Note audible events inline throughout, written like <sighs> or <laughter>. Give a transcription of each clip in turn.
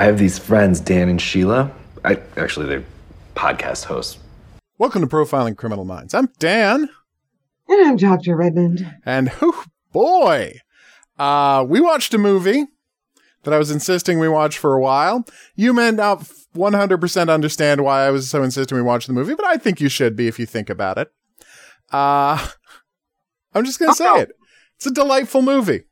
I have these friends, Dan and Sheila. I actually they're podcast hosts. Welcome to Profiling Criminal Minds. I'm Dan. And I'm Dr. Redmond. And oh boy, uh, we watched a movie that I was insisting we watch for a while. You may not 100% understand why I was so insistent we watch the movie, but I think you should be if you think about it. Uh, <laughs> I'm just going to say it. It's a delightful movie.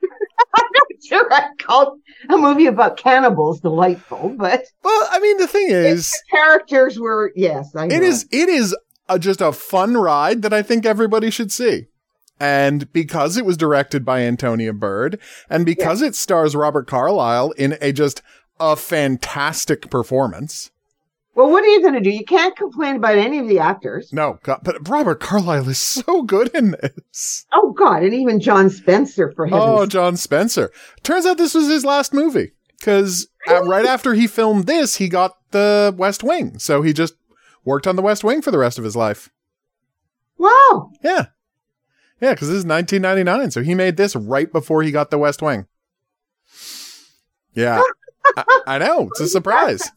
<laughs> Sure I called a movie about cannibals delightful, but well, I mean, the thing is, the characters were yes, I know. it is it is a, just a fun ride that I think everybody should see. And because it was directed by Antonia Bird, and because yeah. it stars Robert Carlyle in a just a fantastic performance. Well, what are you going to do? You can't complain about any of the actors. No, God, but Robert Carlyle is so good in this. Oh God, and even John Spencer for him. Oh, John Spencer. Turns out this was his last movie because uh, really? right after he filmed this, he got the West Wing, so he just worked on the West Wing for the rest of his life. Wow. Yeah. Yeah, because this is 1999, so he made this right before he got the West Wing. Yeah, <laughs> I, I, know it's a surprise.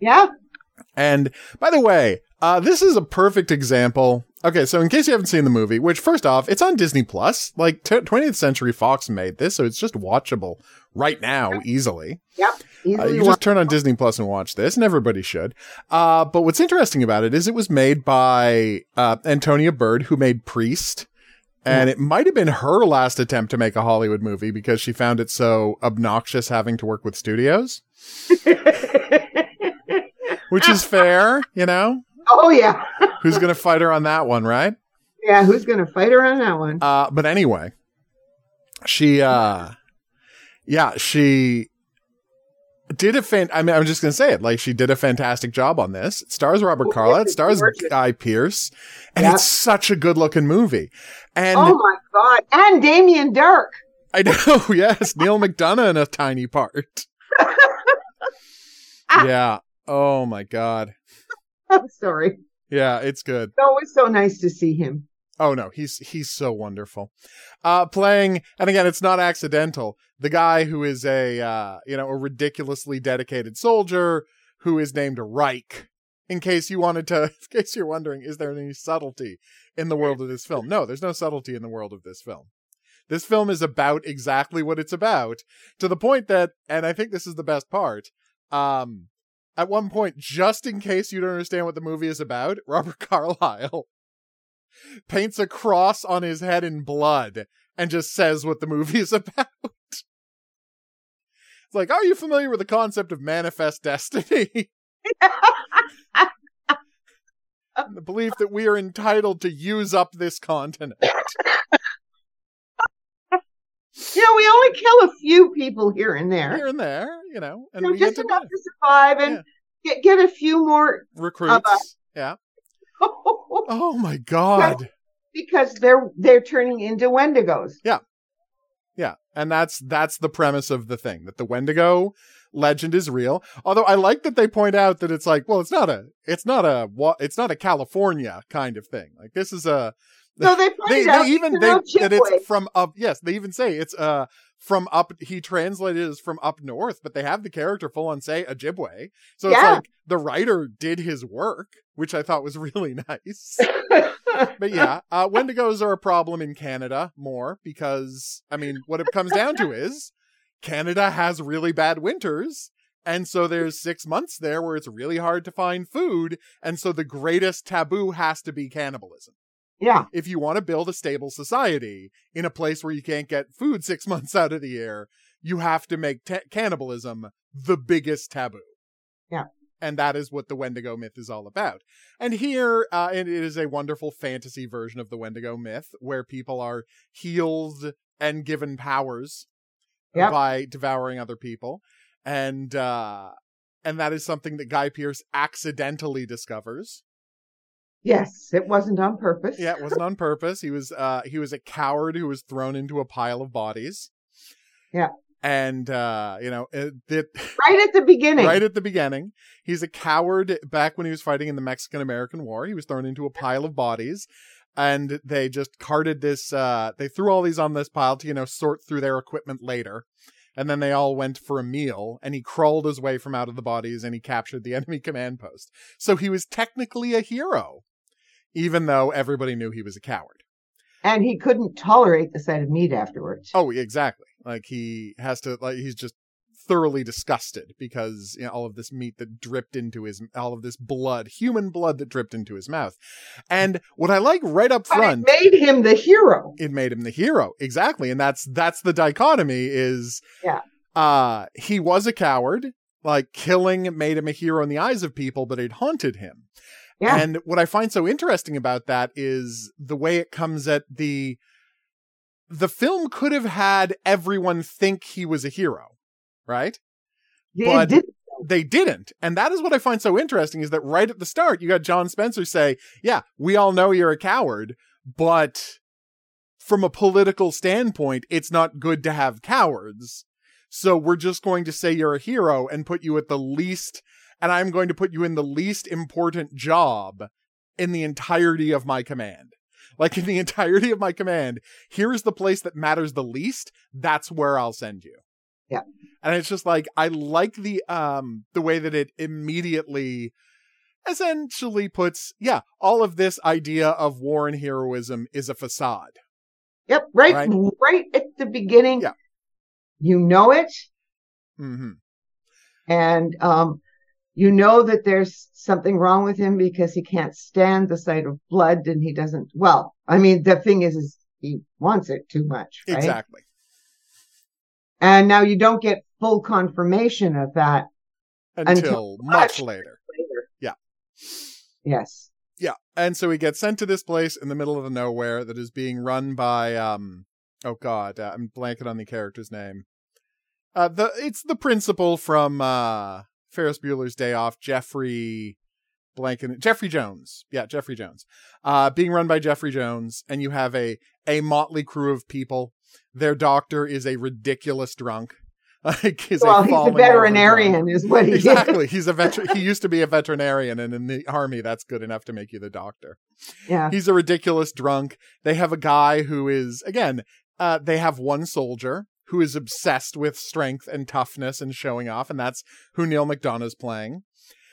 Yeah. And by the way, uh, this is a perfect example. Okay, so in case you haven't seen the movie, which first off, it's on Disney Plus. Like t- 20th Century Fox made this, so it's just watchable right now easily. Yep. Uh, you just turn on Disney Plus and watch this, and everybody should. Uh, but what's interesting about it is it was made by uh, Antonia Bird, who made Priest and it might have been her last attempt to make a Hollywood movie because she found it so obnoxious having to work with studios. <laughs> Which is <laughs> fair, you know? Oh, yeah. who's going to fight her on that one, right? Yeah, who's going to fight her on that one? Uh, but anyway, she, uh, yeah, she did a fan. I mean, I'm just gonna say it. Like she did a fantastic job on this. It stars Robert Carlyle. It stars Guy Pearce, and yep. it's such a good looking movie. And oh my god! And Damien Darhk. I know. <laughs> Yes, Neil McDonough in a tiny part. <laughs> yeah. Oh my god. <laughs> I'm sorry. Yeah, it's good. It's always so nice to see him. Oh no, he's he's so wonderful. Uh playing and again it's not accidental. The guy who is a uh you know, a ridiculously dedicated soldier who is named Reich. In case you wanted to <laughs> in case you're wondering is there any subtlety in the world of this film? No, there's no subtlety in the world of this film. This film is about exactly what it's about to the point that and I think this is the best part. Um at one point, just in case you don't understand what the movie is about, <laughs> Robert Carlyle paints a cross on his head in blood and just says what the movie is <laughs> about. it's like, are you familiar with the concept of manifest destiny? <laughs> the belief that we are entitled to use up this continent. You know, we only kill a few people here and there. Here and there, you know. And so just enough to survive and yeah. get, get a few more recruits. Uh, yeah. <laughs> oh my god. Because they're they're turning into Wendigos. Yeah. Yeah. And that's that's the premise of the thing that the Wendigo legend is real. Although I like that they point out that it's like, well, it's not a it's not a it's not a California kind of thing. Like this is a so they <laughs> they, they even they, that it's from up. Yes, they even say it's uh from up. He translated it as from up north, but they have the character full on say Ojibwe. So yeah. it's like the writer did his work, which I thought was <laughs> really nice. but yeah, <laughs> uh, Wendigos are a problem in Canada more because I mean, what it comes down to is Canada has really bad winters. And so there's six months there where it's really hard to find food. And so the greatest taboo has to be cannibalism. Yeah. If you want to build a stable society in a place where you can't get food six <laughs> months out of the year, you have to make t- cannibalism the biggest taboo. Yeah. And that is what the Wendigo myth is all about. And here, uh, it is a wonderful fantasy version of the Wendigo myth where people are healed and given powers yep. by devouring other people. And, uh, and that is something that Guy Pearce accidentally discovers Yes, it wasn't on purpose. yeah, it wasn't on purpose. He was uh he was a coward who was thrown into a pile of bodies. Yeah. And uh, you know, it, it, <laughs> right at the beginning. Right at the beginning. He's a coward back when he was fighting in the Mexican American War. He was thrown into a pile of bodies and they just carted this uh they threw all these on this pile to, you know, sort through their equipment later. and then they all went for a meal and he crawled his way from out of the bodies and he captured the <laughs> enemy command post. So he was technically a hero, even though everybody knew he was a coward. And he couldn't tolerate the sight of meat afterwards. Oh, exactly. Like he has to like he's just thoroughly disgusted because you know, all of this meat that dripped into his all of this blood, human blood that dripped into his mouth. And what I like right up But front it made him the hero. it made him the hero exactly and that's that's the dichotomy is Yeah. uh he was a coward like killing made him a hero in the eyes of people but it haunted him Yeah. and what i find so interesting about that is the way it comes at the the film could have had everyone think he was a hero right It but- did- they didn't. And that is what I find so interesting is that right at the start, you got John Spencer say, Yeah, we all know you're a coward, but from a political standpoint, it's not good to have cowards. So we're just going to say you're a hero and put you at the least, and I'm going to put you in the least important job in the entirety of my command. Like in the <laughs> entirety of my command, here's the place that matters the least. That's where I'll send you. Yeah. And it's just like I like the um the way that it immediately essentially puts yeah, all of this idea of war and heroism is a facade. Yep. Right, Right. right. at the beginning. Yeah. You know it. Mm-hmm. And um, you know that there's something wrong with him because he can't stand the sight of blood and he doesn't. Well, I mean, the thing is, is he wants it too much. Right? Exactly. And now you don't get full confirmation of that Until, Until much much later. later. Yeah. Yes. Yeah. And so he gets sent to this place in the middle of the nowhere that is being run by um oh god, uh, I'm blanking on the character's name. Uh the it's the principal from uh Ferris Bueller's Day Off, Jeffrey blanking Jeffrey Jones. Yeah, Jeffrey Jones. Uh being run by Jeffrey Jones and you have a a motley crew of people. Their doctor is a ridiculous drunk. <laughs> Like is well, a he's a falling over drunk. veterinarian, is what he is. Exactly. He's a veteran. he used to be a veterinarian, and in the army, that's good enough to make you the doctor. Yeah. He's a ridiculous drunk. They have a guy who is, again, uh, they have one soldier who is obsessed with strength and toughness and showing off, and that's who Neil McDonough's playing.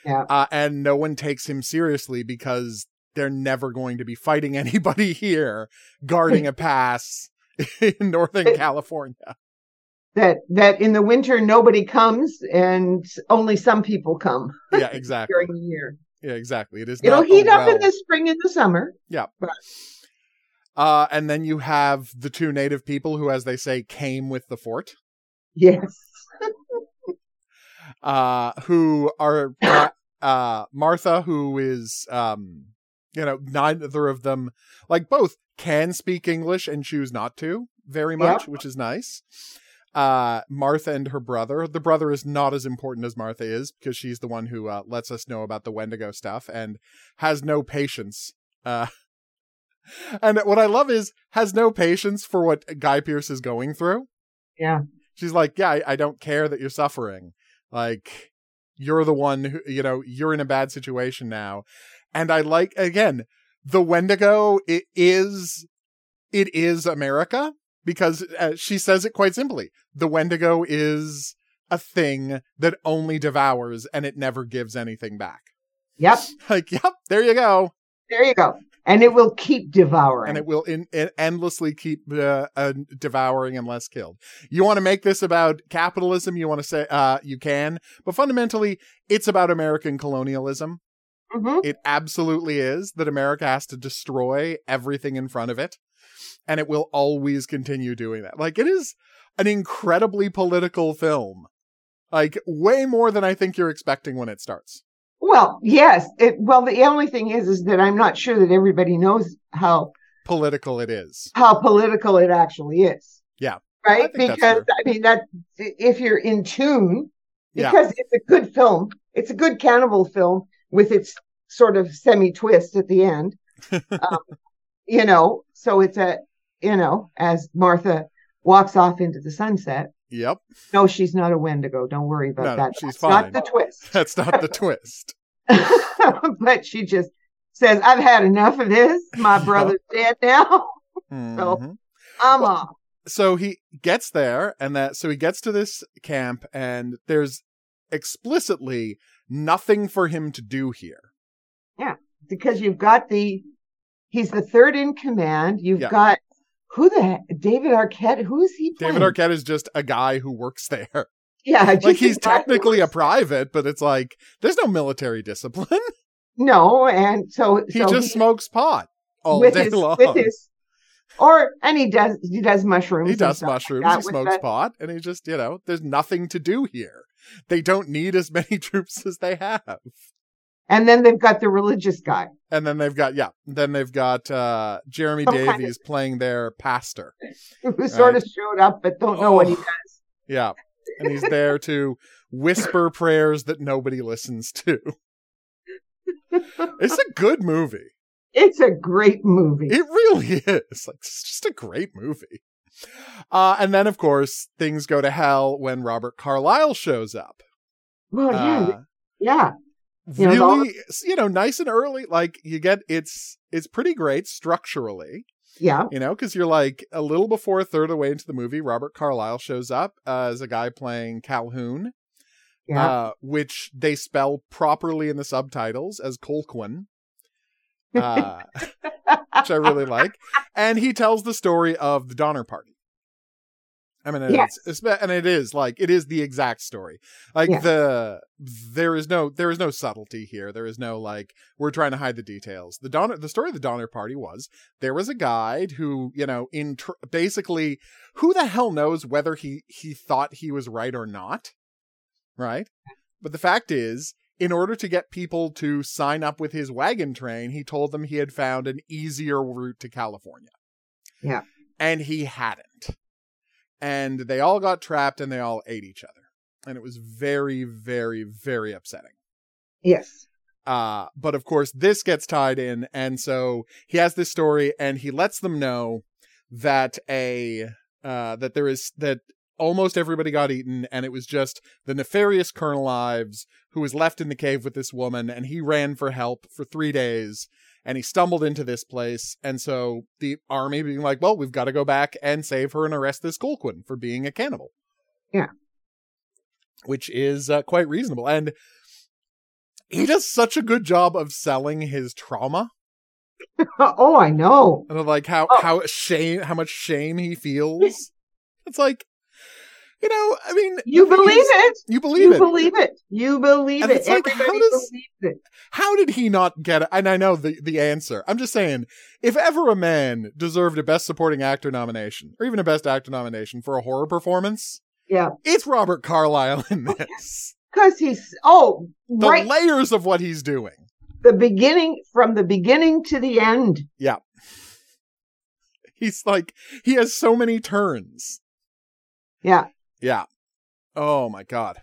Yeah. Uh, and no one takes him seriously because they're never going to be fighting <laughs> anybody here, guarding a pass <laughs> in Northern California. That that in the winter nobody comes and only some people come Yeah, <laughs> exactly. during the year. Yeah, exactly. It is. It'll heat up in the spring and the summer. Uh, and then you have the two native people who, as they say, came with the fort, Yes. <laughs> uh, who are <coughs> uh, Martha, who is, um, you know, neither of them, like both can speak English and choose not to very much, Yep. which is nice. Uh, Martha and her brother. The brother is not as important as Martha is because she's the one who uh, lets us know about the Wendigo stuff and has no patience. Uh, <laughs> and what I love is has no patience for what Guy Pearce is going through. Yeah. She's like, yeah, I, I don't care that you're suffering. Like, you're the one who, you know, you're in a bad situation now. And I like, again, the Wendigo, it is, it is America because uh, she says it quite simply. The Wendigo is a thing that only devours and it never gives anything back. Yep. <laughs> Like, yep, there you go. There you go. And it will keep devouring. and it will in, in endlessly keep uh, uh, devouring unless killed. You want to make this about capitalism? You want to say uh, you can, but fundamentally, it's about American colonialism. Mhm. It absolutely is that America has to destroy everything in front of it, and it will always continue doing that. Like it is an incredibly political film, like way more than I think you're expecting when it starts. Well, yes. It, well, the only thing is, is that I'm not sure that everybody knows how Political it is. how political it actually is. Yeah. Right. I because. I mean that if you're in tune, Yeah. because it's a good film, it's a good cannibal film with its sort of semi twist at the end. <laughs> um, you know, so it's a you know as Martha walks off into the sunset. Yep, No, she's not a Wendigo. Don't worry about No, that. she's That's fine. not the twist. <laughs> that's not the twist. <laughs> but she just says, I've had enough of this. My <laughs> brother's dead now. Mhm. I'm off. so he gets there and that so he gets to this camp and there's explicitly nothing for him to do here. Yeah. Because you've got the he's the third in command. You've Yeah. got who the heck, David Arquette? Who is he? David? Arquette is just a guy who works there. <laughs> Yeah, Like he's technically a private, but it's like there's no military discipline. <laughs> no, and so He so just smokes pot all with day his long. with his or and he does he does mushrooms. he does like mushrooms, that he smokes the- pot, and he just, you know, there's nothing to do here. They don't need as many <laughs> troops as they have. And then they've got the religious guy And then they've got, yeah, then they've got uh Jeremy Some kind of- Davies playing their pastor. who sort of showed up but don't know what he Oh. does. Yeah. And he's there to whisper <laughs> prayers that nobody listens to. <laughs> It's a good movie. It's a great movie. It really is. Like it's just a great movie. Uh, and then of course things go to hell when Robert Carlyle shows up. well, yeah, Uh, yeah. You know, really, the- you know, nice and early. Like you get it's it's pretty great structurally. Yeah. You know, because you're like a little before a third of the way into the movie, Robert Carlyle shows up uh, as a guy playing Calhoun, Yeah. uh, which they spell properly in the subtitles as Colquhoun, uh, <laughs> which I really like. And he tells the story of the Donner Party. I mean, Yes. it's, it's and it is like it is the exact story. Like Yeah. the there is no there is no subtlety here. There is no like we're trying to hide the details. The Donner the story of the Donner Party was there was a guide who you know in tr- basically who the hell knows whether he he thought he was right or not, right? But the fact is, in order to get people to sign up with his wagon train, he told them he had found an easier route to California. Yeah. And he hadn't. And they all got trapped and they all ate each other. And it was very, very, very upsetting. yes. Uh, but of course, this gets tied in. And so he has this story and he lets them know that a, uh, that there is, that almost everybody got eaten and it was just the nefarious Colonel Ives who was left in the cave with this woman and he ran for help for three days and he stumbled into this place. And so the army being like, well, we've got to go back and save her and arrest this Colquhoun for being a cannibal. Yeah. Which is uh, quite reasonable. And he does such a good job of selling his trauma <laughs> oh, I know. and like how Oh. how shame how much shame he <laughs> feels. It's like, you know, I mean, You believe it. You believe you it. believe it. You believe And it. it's like, how does- it. How did he not get it? And I know the the answer. I'm just saying, if ever a man deserved a Best Supporting Actor nomination or even a Best Actor nomination for a horror performance, Yeah. it's Robert Carlyle in this. Because he's, oh, The right. layers of what he's doing. the beginning, from the beginning to the end. Yeah. He's like he has so many turns. Yeah. Yeah. Oh my god.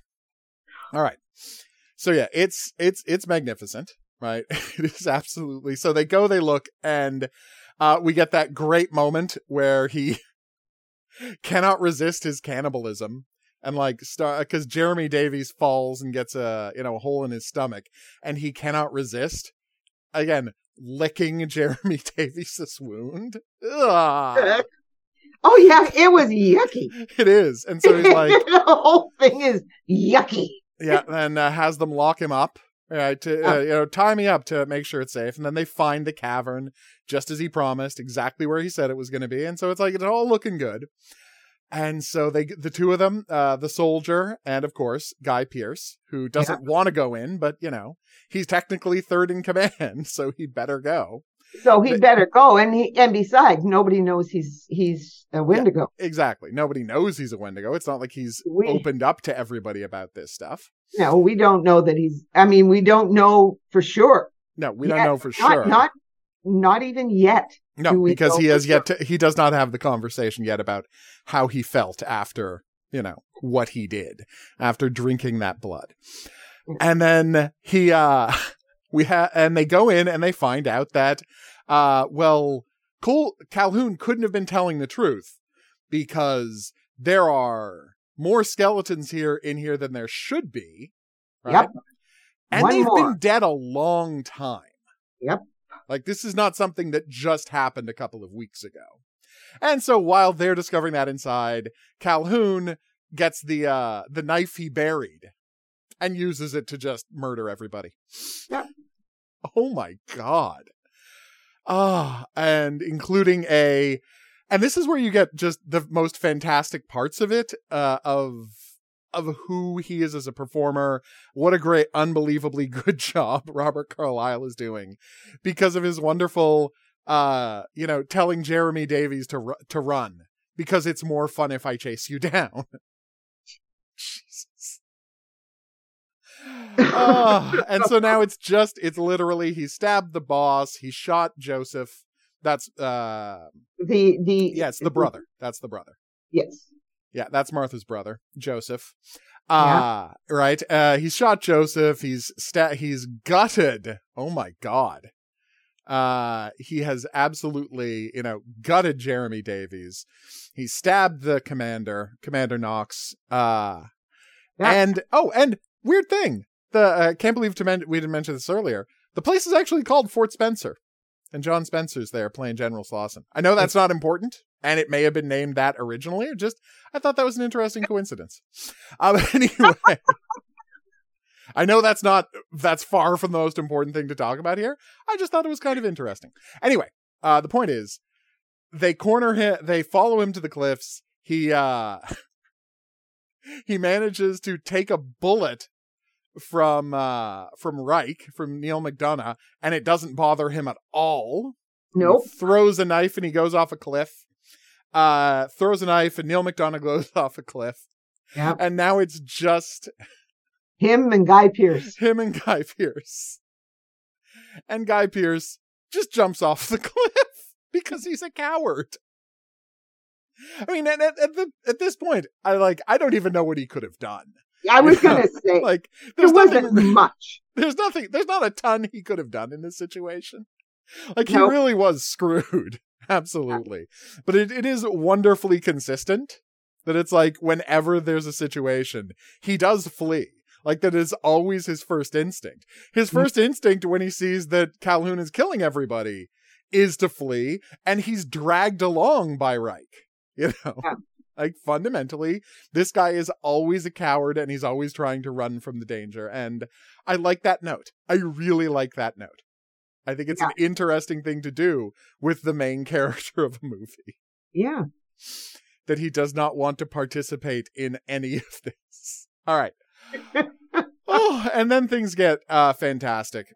All right. So yeah, it's it's it's magnificent, right? <laughs> it is absolutely. So they go, they look, and uh we get that great moment where he <laughs> cannot resist his cannibalism and like start because Jeremy Davies falls and gets a you know a hole in his stomach and he cannot resist. Again, licking <laughs> Jeremy Davies' wound. Ugh, Oh, yeah. It was yucky. <laughs> it is, and so he's like, <laughs> the whole thing is yucky. yeah, and uh, has them lock him up. Right, to uh, you know, tie me up to make sure it's safe, and then they find the cavern just as he promised, exactly where he said it was going to be, and so it's like it's all looking good. And so they, the two of them, uh, the soldier and of course Guy Pearce, who doesn't want to go in, but you know he's technically third in command, <laughs> so he better go. So he But- better go. And he, and besides, nobody knows he's, he's a Wendigo. Exactly. Nobody knows he's a Wendigo. It's not like he's We- opened up to everybody about this stuff. No, we don't know that he's, I mean, we don't know for sure. No, we Yet. don't know for Not, sure. not, not even yet. No, because he has yet to, he does not have the conversation yet about how he felt after, you know, what he did after drinking that blood. And then he, uh, <laughs> we have, and they go in and they find out that, uh, well, Cole, Calhoun couldn't have been telling the truth because there are more skeletons here in here than there should be. Right? Yep. And One they've more. been dead a long time. Yep. Like this is not something that just happened a couple of weeks ago. And so while they're discovering that inside, Calhoun gets the uh the knife he buried and uses it to just murder everybody. Yeah. <laughs> Oh my god. Ah, and including a and this is where you get just the most fantastic parts of it uh of of who he is as a performer. What a great unbelievably <laughs> good job Robert Carlyle is doing because of his wonderful uh you know telling Jeremy Davies to ru- to run because it's more fun if I chase you <laughs> down. And so now it's just it's literally he stabbed the boss, he shot Joseph. That's uh The the yeah, it's the brother. That's the brother. Yes. Yeah, that's Martha's brother, Joseph. Uh right. Uh he's shot Joseph, he's sta- he's gutted. Oh my god. Uh he has absolutely, you know, gutted Jeremy Davies. He stabbed the commander, Commander Knox. Uh Yeah. and oh, and weird thing. The uh, can't believe men- we didn't mention this earlier. The place is actually called Fort Spencer. And John Spencer's there playing General Slauson. I know that's not important, and it may have been named that originally, or just I thought that was an interesting coincidence. Um, <laughs> anyway, I know that's not that's far from the most important thing to talk about here. I just thought it was kind of interesting. Anyway, uh, the point is, they corner him, they follow him to the cliffs. He uh, <laughs> he manages to take a bullet from uh from Reich from Neil McDonough, and it doesn't bother him at all. Nope. He throws a knife and he goes off a cliff. Uh, throws a knife and Neil McDonough <laughs> goes off a cliff. Yep. And now it's just Him and Guy Pearce. him and Guy Pearce. And Guy Pearce just jumps off the <laughs> cliff because he's a coward. I mean, at, at, at, the, at this point, I like I don't even know what he could have done. I was gonna say Like, there there's wasn't nothing. much. <laughs> There's nothing. There's not a ton he could have done in this situation. Like he really was screwed. <laughs> Absolutely. But it, it is wonderfully consistent that it's like whenever there's a situation, he does flee. Like that is always his first instinct. His Mhm. first instinct when he sees that Calhoun is killing everybody is to flee, and he's dragged along by Reich. <laughs> You know? Yeah. Like fundamentally, this guy is always a coward and he's always trying to run from the danger. And I like that note. I really like that note. I think it's an interesting thing to do with the main <laughs> character of a movie Yeah. that he does not want to participate in any <laughs> of this. All right. <laughs> oh, and then things get uh fantastic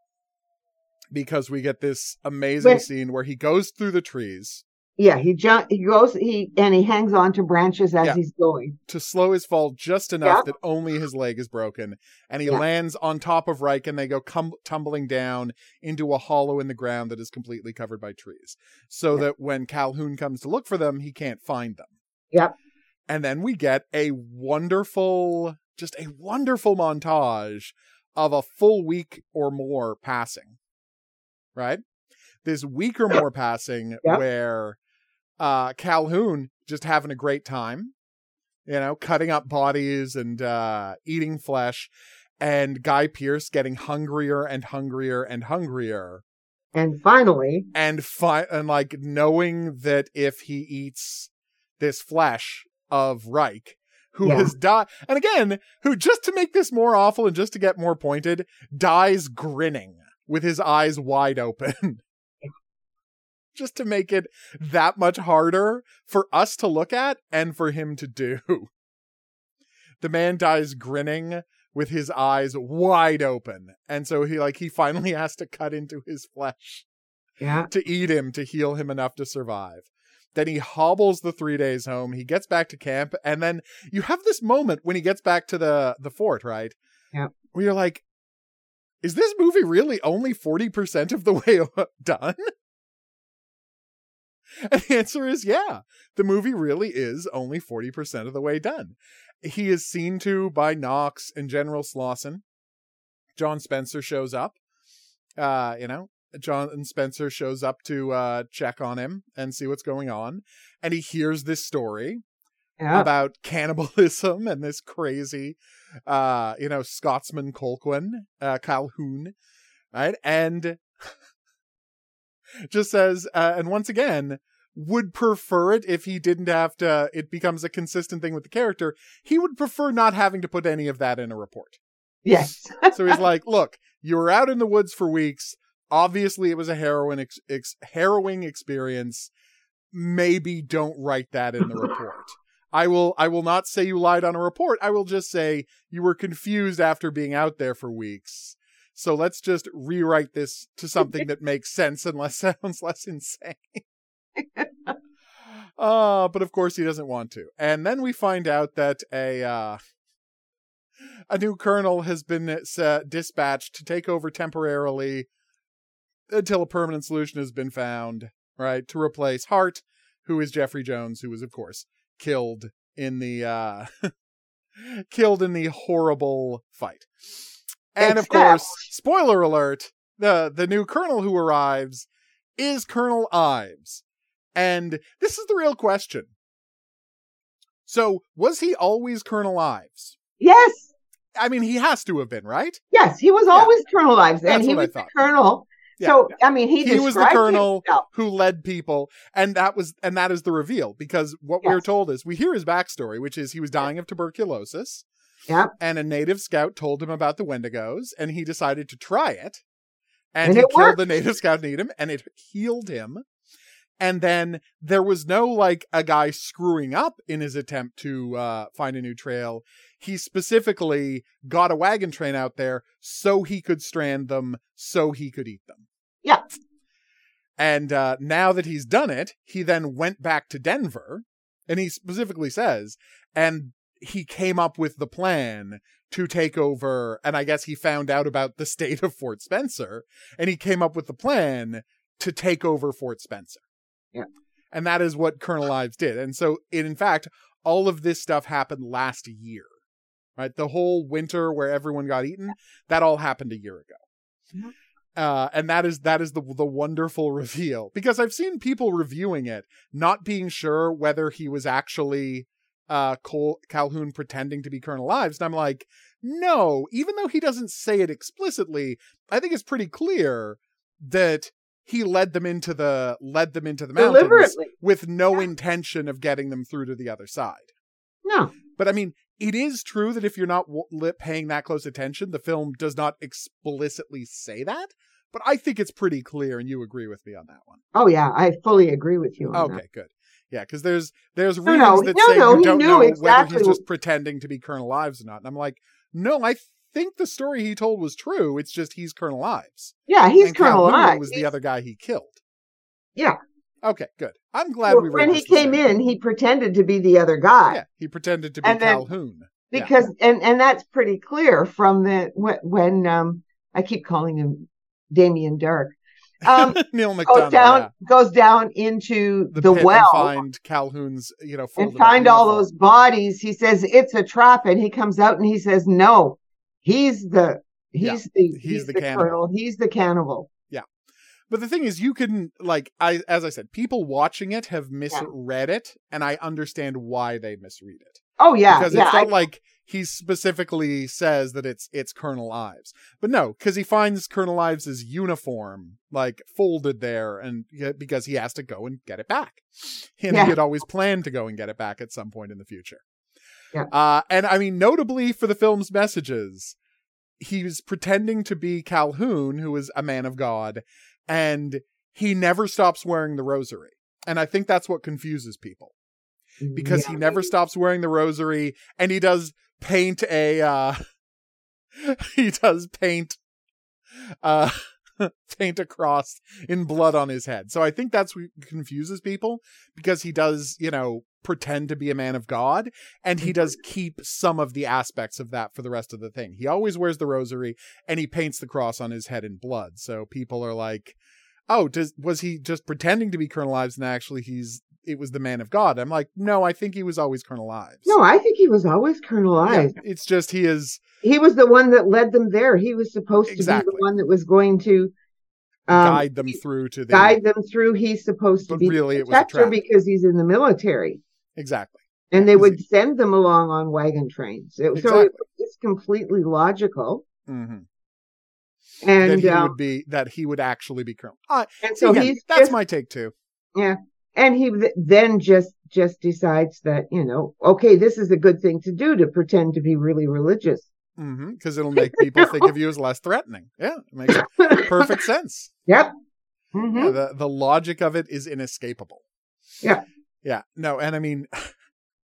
because we get this amazing Wait. scene where he goes through the trees Yeah. He jump he goes he and he hangs on to branches as Yeah. he's going. to slow his fall just enough that only his leg is broken and he lands on top of Reich and they go cum- tumbling down into a hollow in the ground that is completely covered by trees so that when Calhoun comes to look for them he can't find them. Yep. And then we get a wonderful just a wonderful montage of a full week or more passing. Right? This week or more passing Yep. where uh Calhoun just having a great time you know, cutting up bodies and uh, eating flesh, and Guy Pearce getting hungrier and hungrier and hungrier, And finally, and fi- and like knowing that if he eats this flesh of Reich, who Yeah. has died, and again, who just to make this more awful and just to get more pointed, dies grinning with his eyes wide open. <laughs> just to make it that much harder for us to look at and for him to do. <laughs> The man dies grinning with his eyes wide open. And so he like he finally <laughs> has to cut into his flesh yeah. to eat him to heal him enough to survive. Then he hobbles the 3 days home. He gets back to camp and then you have this moment when he gets back to the the fort, right? Yeah. Where you're like is this movie really only 40% of the <laughs> way done? <laughs> And the answer is yeah. The movie really is only 40% of the way done. He is seen to by Knox and General Slauson. John Spencer shows up. Uh, you know, John Spencer shows up to uh check on him and see what's going on. And he hears this story Yeah. about <laughs> cannibalism and this crazy uh you know Scotsman Colquhoun, uh Calhoun, right? And just says uh, and once again would prefer it if he didn't have to it becomes a consistent thing with the character he would prefer not having to put any of that in a report. Yes. <laughs> so he's like look you were out in the woods for weeks. Obviously it was a harrowing ex- ex- harrowing experience. Maybe don't write that in the <laughs> report. I will i will not say you lied on a report. I will just say you were confused after being out there for weeks so let's just rewrite this to something <laughs> that makes sense and less <laughs> sounds less insane uh but of course he doesn't want to and then we find out that a uh a new colonel has been uh, dispatched to take over temporarily until a permanent solution has been found, right? To replace Hart, who is Jeffrey Jones, who was, of course, killed in the uh <laughs> killed in the horrible fight. And of course, spoiler alert, the the new colonel who arrives is Colonel Ives. And this is the real question. So, was he always Colonel Ives? Yes. I mean, he has to have been, right? Yes. He was Yeah. always Colonel Ives, and That's he was the colonel. Yeah. So I mean, he, He was the colonel himself. who led people, and that was and that is the reveal because what we are told is we hear his backstory, which is he was dying of tuberculosis, Yep. and a native scout told him about the Wendigos, and he decided to try it, and, And he it killed worked. the native scout Needham, and it healed him. And then there was no like a guy screwing up in his attempt to uh, find a new trail. He specifically got a wagon train out there so he could strand them, so he could eat them. Yeah. And uh, now that he's done it, he then went back to Denver, and he specifically says, and he came up with the plan to take over. And I guess he found out about the state of Fort Spencer, and he came up with the plan to take over Fort Spencer. Yeah. And that is what Colonel Ives did. And so, in fact, all of this stuff happened last year, right? The whole winter where everyone got eaten, that all happened a year ago. Mhm. Uh, and that is that is the the wonderful <laughs> reveal because I've seen people reviewing it not being sure whether he was actually uh Cole Calhoun pretending to be Colonel Ives, and I'm like, no, even though he doesn't say it explicitly, I think it's pretty clear that he led them into the led them into the mountains Deliberately. with no Yeah. intention of getting them through to the other side. No. But I mean, it is true that if you're not w- paying that close attention, the film does not explicitly say that. But I think it's pretty clear, and you agree with me on that one. Oh yeah, I fully agree with you on that. Okay, good. Yeah, because there's there's No, no, that no, say no, you don't know whether he's just pretending to be Colonel Ives or not. And I'm like, no, I think the story he told was true. It's just he's Colonel Ives. Yeah, he's and Colonel Calhoun Ives. was the He's- other guy he killed. Yeah. Okay, good. I'm glad Well, we when he came in, he pretended to be the other guy. Yeah, he pretended to be And then- Calhoun. Yeah. because and and that's pretty clear from the when, when um I keep calling him Damien Darhk um <laughs> Neil goes down yeah. goes down into the, the, well and find Calhoun's, you know, and find all those bodies. He says it's a trap, and he comes out and he says no, he's the he's Yeah, the he's he's, the the, cannibal. colonel. He's the cannibal. Yeah, but the thing is, you can like I as I said, people watching it have misread it, and I understand why they misread it Oh yeah, because yeah. it's I- not like he specifically says that it's it's Colonel Ives, but no, because he finds Colonel Ives's uniform like folded there, and because he has to go and get it back, and Yeah. he had always planned to go and get it back at some point in the future. Yeah. Uh, and I mean, notably for the film's messages, he was pretending to be Calhoun, who is a man of God, and he never stops wearing the rosary. And I think that's what confuses people because Yeah. he never stops wearing the rosary and he does paint a uh <laughs> he does paint uh <laughs> paint a cross in blood on his head. So I think that's what confuses people because he does, you know, pretend to be a man of God and he does keep some of the aspects of that for the rest of the thing. He always wears the rosary and he paints the cross on his head in blood. So people are like, "Oh, does was he just pretending to be Colonel Ives and actually he's it was the man of God?" I'm like, "No, I think he was always Colonel Ives." No, I think he was always Colonel Yeah, Ives. it's just he is He was the one that led them there. He was supposed to be the one that was going to um, guide them through to the guide them through. He's supposed to be really it was a trap. because he's in the military, exactly. and they would send them along on wagon trains. It- So it, it's completely logical. Hmm that And he um, would be that he would actually be Colonel. Uh, and so again, that's just, my take too. Yeah, and he then just just decides that you know okay this is a good thing to do to pretend to be really religious. Because mm-hmm, it'll make people think of you as less threatening. Yeah it makes perfect sense. <laughs> Yep. Mm-hmm. yeah, the, the logic of it is inescapable. Yeah. Yeah. No and i mean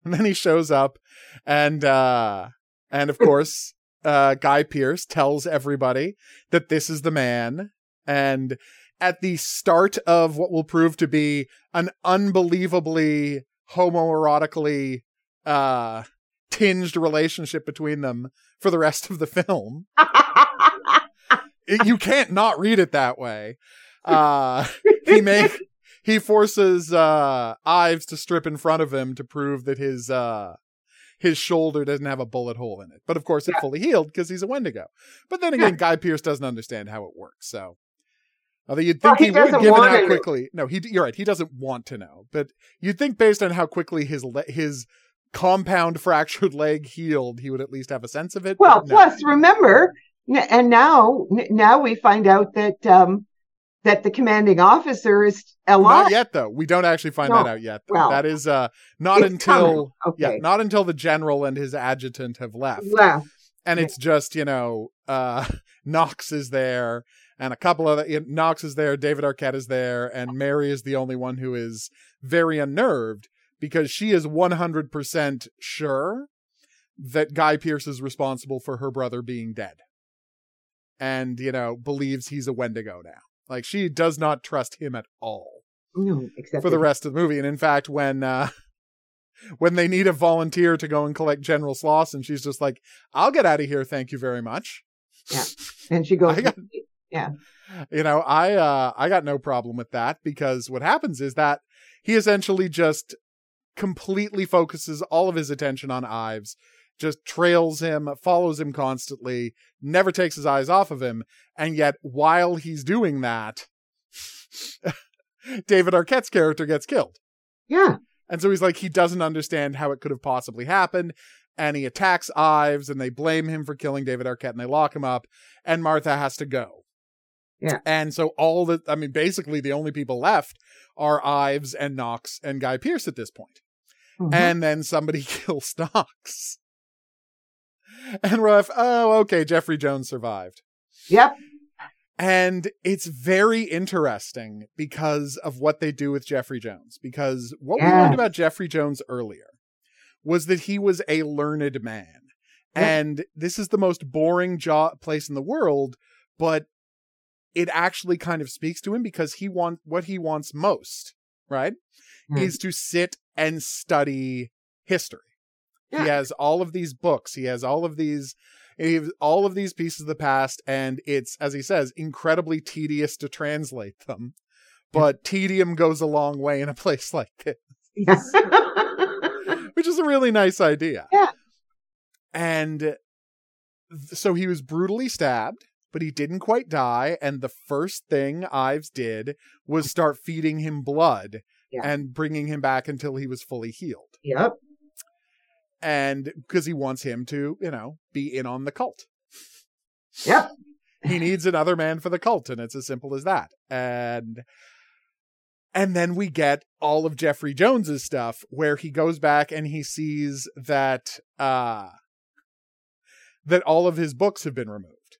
and <laughs> then he shows up and uh and of course uh guy pearce tells everybody that this is the man and at the start of what will prove to be an unbelievably homoerotically uh tinged relationship between them for the rest of the film. it, <laughs> you can't not read it that way. Uh he make <laughs> he forces uh Ives to strip in front of him to prove that his uh his shoulder doesn't have a bullet hole in it. But of course, it's fully healed because he's a Wendigo. But then again, Guy Pearce doesn't understand how it works. So Although you'd think well, he, he would, given how quickly. No, he you're right. He doesn't want to know, but you'd think based on how quickly his le- his compound <laughs> fractured leg healed, he would at least have a sense of it. Well, no. plus remember, and now now we find out that um that the commanding officer is alive. Not yet, though. We don't actually find no. that out yet. Well, that is uh not until okay. yeah, not until the general and his adjutant have left. Left. And it's just you know, uh <laughs> Knox is there and a couple of Knox is there, David Arquette is there, and Mary is the only one who is very unnerved because she is 100% sure that Guy Pearce is responsible for her brother being dead. And, you know, believes he's a Wendigo now. Like she does not trust him at all. No, except for the rest of the movie. And in fact, when uh <laughs> when they need a volunteer to go and collect General Slauson, she's just like, I'll get out of here, thank you very much. Yeah. And she goes, <laughs> got, yeah. You know, I uh I got no problem with that because what happens is that he essentially just completely focuses all of his attention on Ives, just trails him, follows him constantly, never takes his eyes off of him, and yet while he's doing that, <laughs> David Arquette's character gets killed. Yeah. And so he's like, he doesn't understand how it could have possibly happened. And he attacks Ives and they blame him for killing David Arquette and they lock him up. And Martha has to go. Yeah. And so all the, I mean, basically the only people left are Ives and Knox and Guy Pearce at this point. Mm-hmm. And then somebody <laughs> kills Knox. <laughs> And we're like, oh, okay, Jeffrey Jones survived. Yep. And it's very interesting because of what they do with Jeffrey Jones. Because what we learned about Jeffrey Jones earlier was that he was a learned man. Yep. And this is the most boring job place in the world, but it actually kind of speaks to him because he wants what he wants most, right? Mm. Is to sit and study history. Yeah. He has all of these books. He has all of these all of these pieces of the past and it's as he says incredibly tedious to translate them. But tedium goes a long way in a place <laughs> like this. Yes. <laughs> Which is a really nice idea. Yeah. And so he was brutally stabbed but he didn't quite die. And the first thing Ives did was start feeding him blood yeah. and bringing him back until he was fully healed. Yep. And because he wants him to, you know, be in on the cult. Yep. he needs another man for the cult, and it's as simple as that. And and then we get all of Jeffrey Jones's stuff where he goes back and he sees that uh that all of his books have been removed.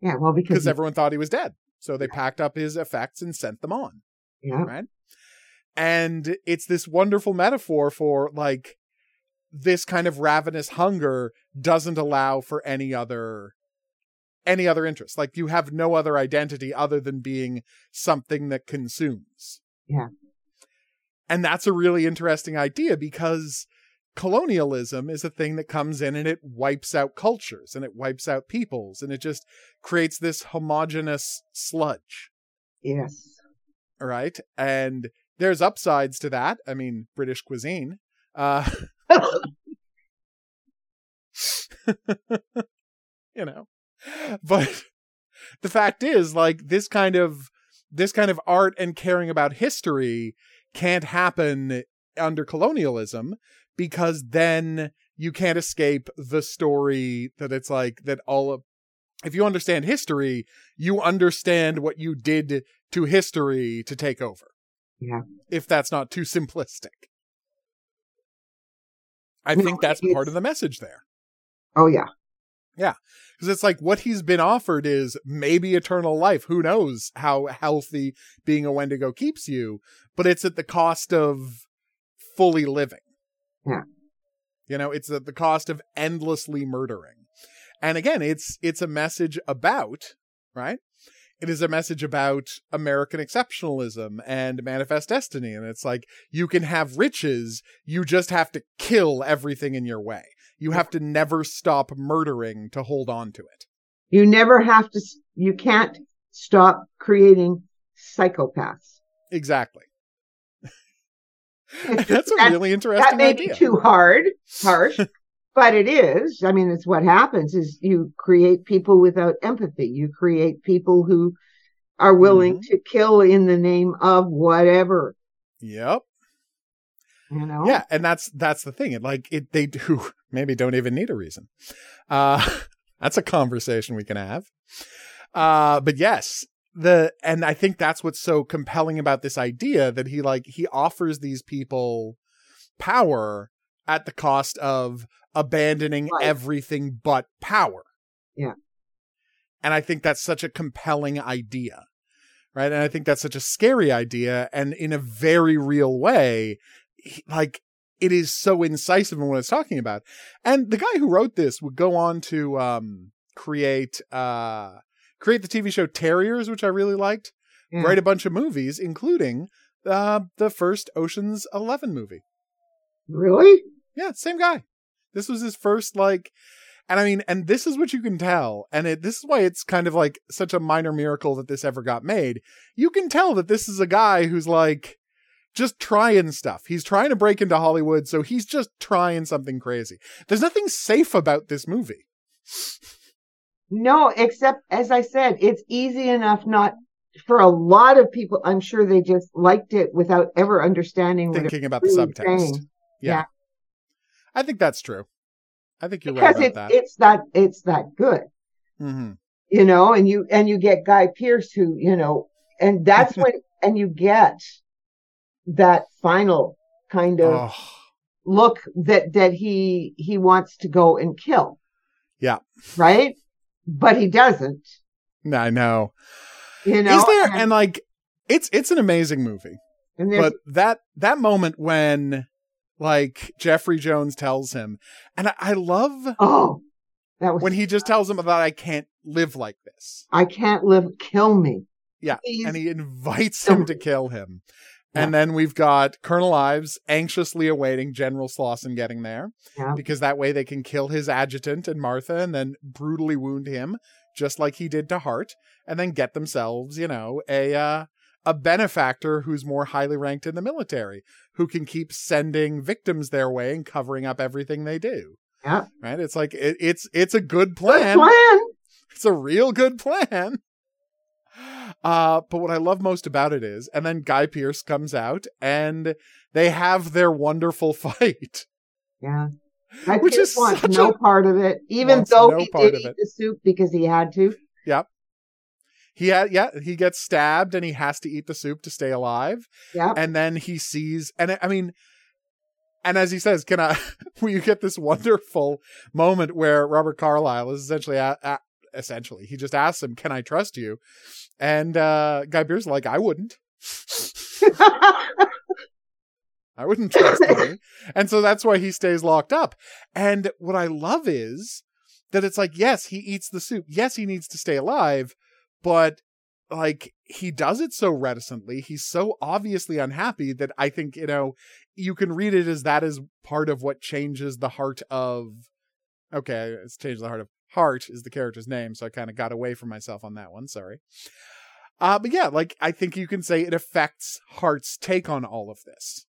Yeah, well, because everyone thought he was dead. So they packed up his effects and sent them on. Yeah. Right. And it's this wonderful metaphor for like this kind of ravenous hunger doesn't allow for any other any other interest. Like you have no other identity other than being something that consumes. Yeah. And that's a really interesting idea because colonialism is a thing that comes in and it wipes out cultures and it wipes out peoples and it just creates this homogenous sludge. Yes. All right. And there's upsides to that. I mean, British cuisine. Uh <laughs> <laughs> you know. But the fact is like this kind of this kind of art and caring about history can't happen under colonialism because then you can't escape the story that it's like that all of if you understand history, you understand what you did to history to take over. Yeah. If that's not too simplistic. I think that's part of the message there. Oh yeah. yeah. Because it's like what he's been offered is maybe eternal life. Who knows how healthy being a Wendigo keeps you, but it's at the cost of fully living. Yeah. You know, it's at the cost of endlessly murdering. And again, it's it's a message about, right? It is a message about American exceptionalism and manifest destiny. And it's like you can have riches, you just have to kill everything in your way. You have to never stop murdering to hold on to it. You never have to. You can't stop creating psychopaths. Exactly. <laughs> That's a that- really interesting that may idea. be too hard, harsh, <laughs> but it is. I mean, it's what happens is you create people without empathy. You create people who are willing Mm-hmm. to kill in the name of whatever, Yep. you know? Yeah, and that's that's the thing. It like it they do <laughs> maybe don't even need a reason. Uh <laughs> that's a conversation we can have. Uh but yes, the and I think that's what's so compelling about this idea that he like he offers these people power at the cost of abandoning Right. everything but power. Yeah. And I think that's such a compelling idea. Right? And I think that's such a scary idea and in a very real way he- like it is so incisive in what it's talking about. And the guy who wrote this would go on to um, create uh, create the TV show Terriers, which I really liked. Yeah. Write a bunch of movies, including uh, the first Ocean's Eleven movie. Really? Yeah, same guy. This was his first like and I mean, and this is what you can tell, and it, this is why it's kind of like such a minor miracle that this ever got made. You can tell that this is a guy who's like just trying stuff. He's trying to break into Hollywood, so he's just trying something crazy. There's nothing safe about this movie. No, except as I said, it's easy enough not for a lot of people. I'm sure they just liked it without ever understanding Thinking about the subtext. Yeah. Yeah. I think that's true. I think you're right about it's that. it's that it's that good. hmm you know, and you and you get Guy Pearce who, you know, and that's <laughs> when and you get that final kind of Oh, look that that he he wants to go and kill. Yeah. Right? But he doesn't. I know. You know. Is there and, and like it's it's an amazing movie. and but that that moment when like Jeffrey Jones tells him, and I, I love oh that was when he just tells him that I can't live like this, I can't live kill me. Yeah, Please. and he invites him to kill him. Yeah. And then we've got Colonel Ives anxiously awaiting General Slauson getting there Yeah. because that way they can kill his adjutant and Martha and then brutally wound him just like he did to Hart and then get themselves, you know, a uh, a benefactor who's more highly ranked in the military who can keep sending victims their way and covering up everything they do. Yeah. Right? It's like it, it's it's a good Good plan. plan. It's a real good plan. Uh, but what I love most about it is, and then Guy Pearce comes out and they have their wonderful <laughs> fight. Yeah. I Which just is want such no a- part of it, even wants though no he did eat the soup because he had to. He had, yeah, he gets stabbed and he has to eat the soup to stay alive. Yeah. And then he sees, and I- mean, and as he says, can I, <laughs> you get this wonderful moment where Robert Carlyle is essentially, a, a- essentially, he just asks him, can I trust you? And, uh, Guy beer's like, I wouldn't. <laughs> I wouldn't trust you. <laughs> And so that's why he stays locked up. And what I love is that it's like, yes, he eats the soup. Yes, he needs to stay alive, but like he does it so reticently. He's so obviously unhappy that I think, you know, you can read it as that is part of what changes the heart of okay, it's changed the heart of Hart is the character's name, so I kind of got away from myself on that one. Sorry. Uh, but yeah, like I think you can say it affects Hart's take on all of this.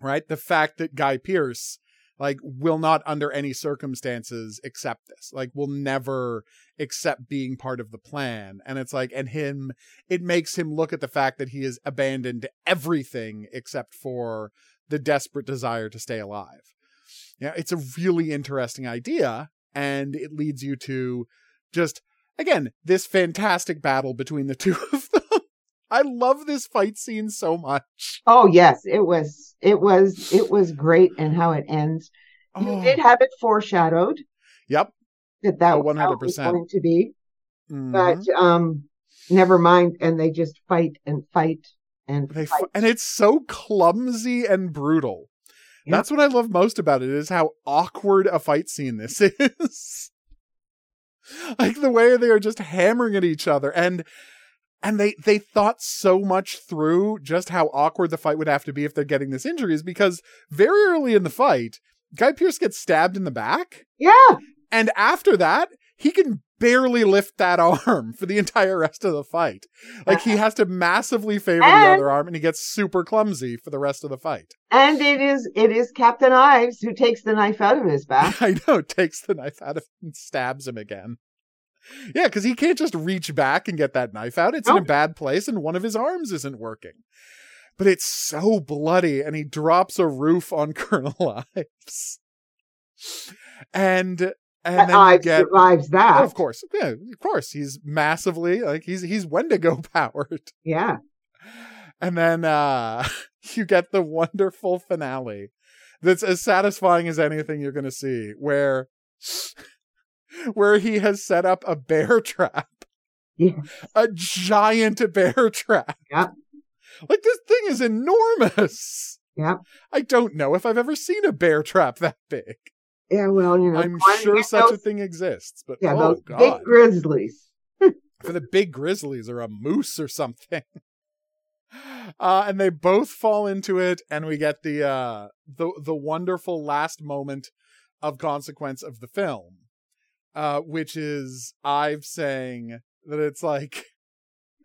Right? The fact that Guy Pearce like will not under any circumstances accept this. Like will never accept being part of the plan. And it's like and him it makes him look at the fact that he has abandoned everything except for the desperate desire to stay alive. Yeah, it's a really interesting idea and it leads you to just again this fantastic battle between the <laughs> two of them I love this fight scene so much. Oh yes, it was it was it was great and how it ends. You Oh, did have it foreshadowed Yep. that that Oh, it was 100%. going to be, Mhm. but um, never mind. And they just fight and fight and They fight. f- and it's so clumsy and brutal. Yep. That's what I love most about it is how awkward a fight scene this <laughs> is. like the way they are just hammering at each other and and they they thought so much through just how awkward the fight would have to be if they're getting this injury is because very early in the fight, Guy Pearce gets stabbed in the back yeah, and after that, he can barely lift that <laughs> arm for the entire rest of the fight. Like he has to massively favor the other arm and he gets super clumsy for the rest of the fight. and it is it is Captain Ives who takes the knife out of his back. <laughs> I know, takes the knife out of him and stabs him again. Yeah, because he can't just reach back and get that knife out. It's in a bad place and one of his arms isn't working. But it's so bloody and he drops a roof on <laughs> Colonel Ives. And and then Ives get survives that. Oh, of course. Yeah, of course. He's massively like he's he's Wendigo <laughs> powered. Yeah, And then uh <laughs> you get the wonderful finale that's as satisfying as anything you're gonna see, where where he has set up a bear <laughs> trap. Yeah. A giant bear trap. Yep. Like this thing is enormous. Yep. I don't know if I've ever seen a bear trap that big. yeah. Well, you know, I'm sure yeah, such a thing exists, but Yeah, oh those god. big grizzlies. <laughs> for the big grizzlies or a moose or something. <laughs> Uh, and they both fall into it, and we get the uh, the the wonderful last moment of consequence of the film, uh, which is Ive saying that it's like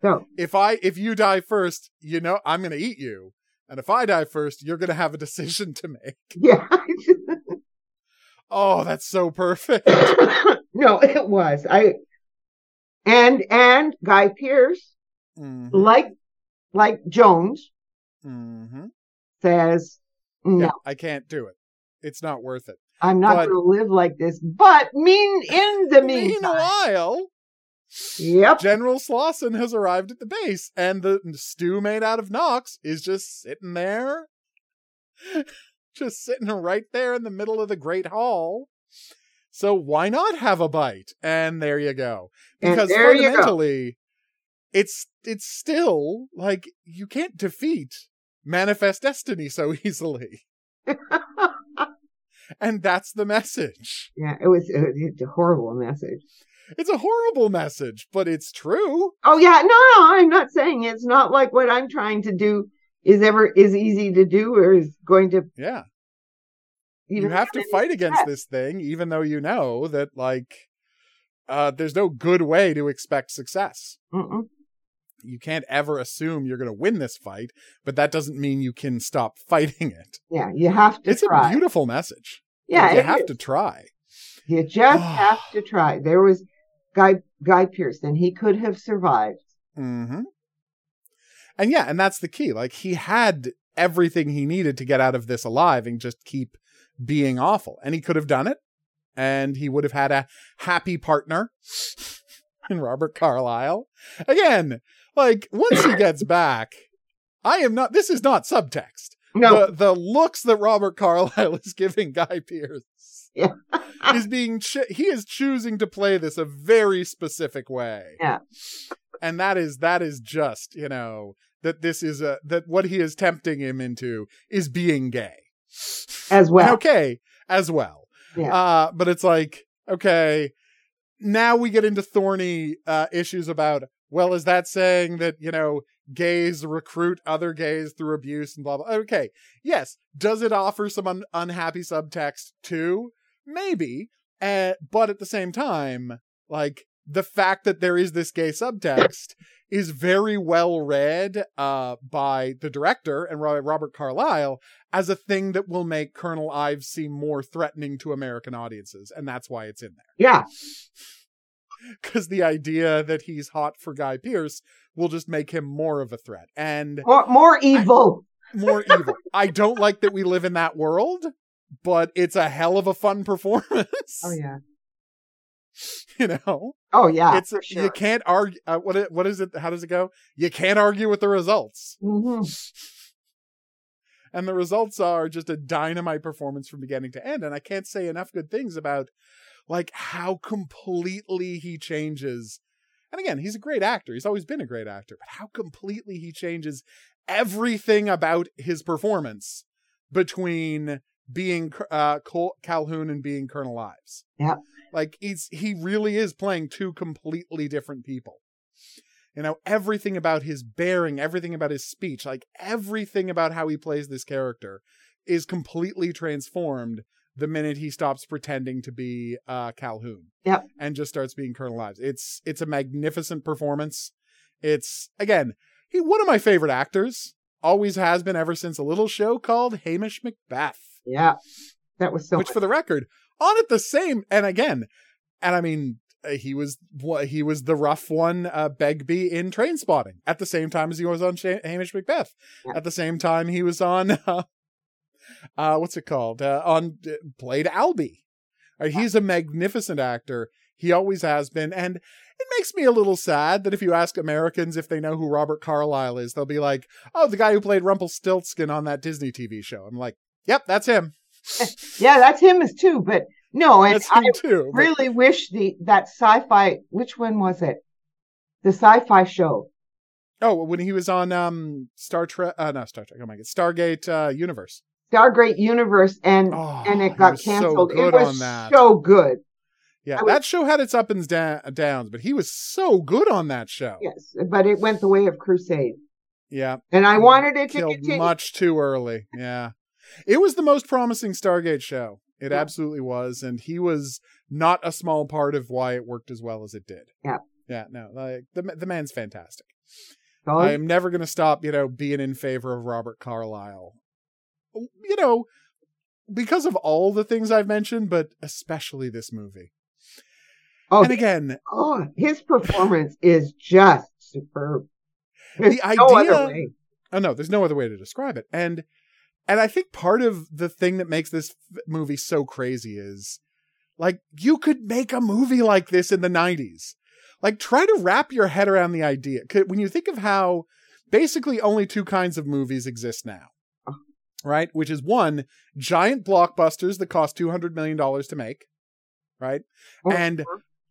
So if I if you die first, you know I'm gonna eat you, and if I die first, you're gonna have a decision to make. yeah. Oh, that's so perfect. <laughs> no, it was. I and and Guy Pearce, hmm like like Jones, mm-hmm. says, "No, Yeah, I can't do it. It's not worth it. I'm not going to live like this." But mean in the <laughs> meantime, Meanwhile, yep, General Slauson has arrived at the base, and the stew made out of Knox is just sitting there, <laughs> just sitting right there in the middle of the Great Hall. So why not have a bite? And there you go. Because go. fundamentally, it's it's still like you can't defeat manifest destiny so <laughs> easily, and that's the message. yeah, it was, it was a horrible message. It's a horrible message, but it's true. Oh yeah, no, no, I'm not saying it's not like what I'm trying to do is ever is easy to do or is going to Yeah. even you have to fight against this thing, even though you know that like uh there's no good way to expect success. Mm-mm. You can't ever assume you're gonna win this fight, but that doesn't mean you can stop <laughs> fighting it. Yeah, you have to It's try. a beautiful message. Yeah, you have is. to try. You just <sighs> have to try. There was Guy Guy Pearson. He could have survived. hmm And yeah, and that's the key. Like he had everything he needed to get out of this alive and just keep being awful. And he could have done it. And he would have had a happy partner <laughs> in Robert Carlyle. Again, like once he gets <coughs> back, I am not this is not subtext. No, The the looks that Robert Carlyle <laughs> is giving Guy Pearce Yeah. is being ch- he is choosing to play this a very specific way. Yeah. And that is that is just, you know, that this is a that what he is tempting him into is being gay. as well. Okay, as well. Yeah. Uh but it's like, okay, now we get into thorny uh issues about well, is that saying that, you know, gays recruit other gays through abuse and blah blah. Okay, yes. Does it offer some un- unhappy subtext too? Maybe. Uh, but at the same time, like the fact that there is this gay subtext is very well read uh, by the director and Robert Carlyle as a thing that will make Colonel Ives seem more threatening to American audiences, and that's why it's in there. Yeah, <laughs> Because the idea that he's hot for Guy Pearce will just make him more of a threat and more, more evil. more evil. I don't like that we live in that world, but it's a hell of a fun <laughs> performance. Oh yeah. <laughs> You know, Oh yeah, it's for sure. you can't argue. Uh, what it, what is it? How does it go? You can't argue with the results, Mhm. and the results are just a dynamite performance from beginning to end. And I can't say enough good things about like how completely he changes. And again, he's a great actor. He's always been a great actor, but how completely he changes everything about his performance between being uh, Col- Colquhoun and being Colonel Ives. Yeah. Like he's he really is playing two completely different people. You know, everything about his bearing, everything about his speech, like everything about how he plays this character is completely transformed the minute he stops pretending to be uh, Colquhoun. Yep. And just starts being Colonel Ives. It's it's a magnificent performance. It's again, he one of my favorite actors. Always has been ever since a little show called Hamish Macbeth Yeah, that was so. which for the record on at the same and again and i mean uh, he was what he was the rough one uh begbie in Trainspotting at the same time as he was on Sh- hamish macbeth Yeah. at the same time he was on uh, uh what's it called uh, on uh, played albie Uh, he's a magnificent actor he always has been and it makes me a little sad that if you ask Americans if they know who Robert Carlyle is, they'll be like, "Oh, the guy who played Rumpelstiltskin on that Disney TV show." I'm like, "Yep, that's him." <laughs> <laughs> yeah, that's him as too. But no, and I too. but- really wish the that sci-fi. Which one was it? The sci-fi show. Oh, when he was on um Star Trek, uh, not Star Trek. Oh my god, Stargate uh, Universe. Stargate Universe, and Oh, and it got so canceled. good it was so good. Yeah, I was- that show had its up and da- downs, but he was so good on that show. Yes, but it went the way of Crusade, Yeah, and I wanted it to killed continue. much too early. Yeah, it was the most promising Stargate show. It Yeah. absolutely was, and he was not a small part of why it worked as well as it did. Yeah. yeah. No, like the the man's fantastic. So, I'm never going to stop, you know, being in favor of Robert Carlyle. You know, because of all the things I've mentioned, but especially this movie. oh, and again, oh, his performance is just superb. There's The no idea- oh no, there's no other way to describe it. And and I think part of the thing that makes this movie so crazy is like you could make a movie like this in the 90s. Like try to wrap your head around the idea. When you think of how basically only two kinds of movies exist now. Right? Which is one, giant blockbusters that cost 200 million dollars to make, right? Oh, and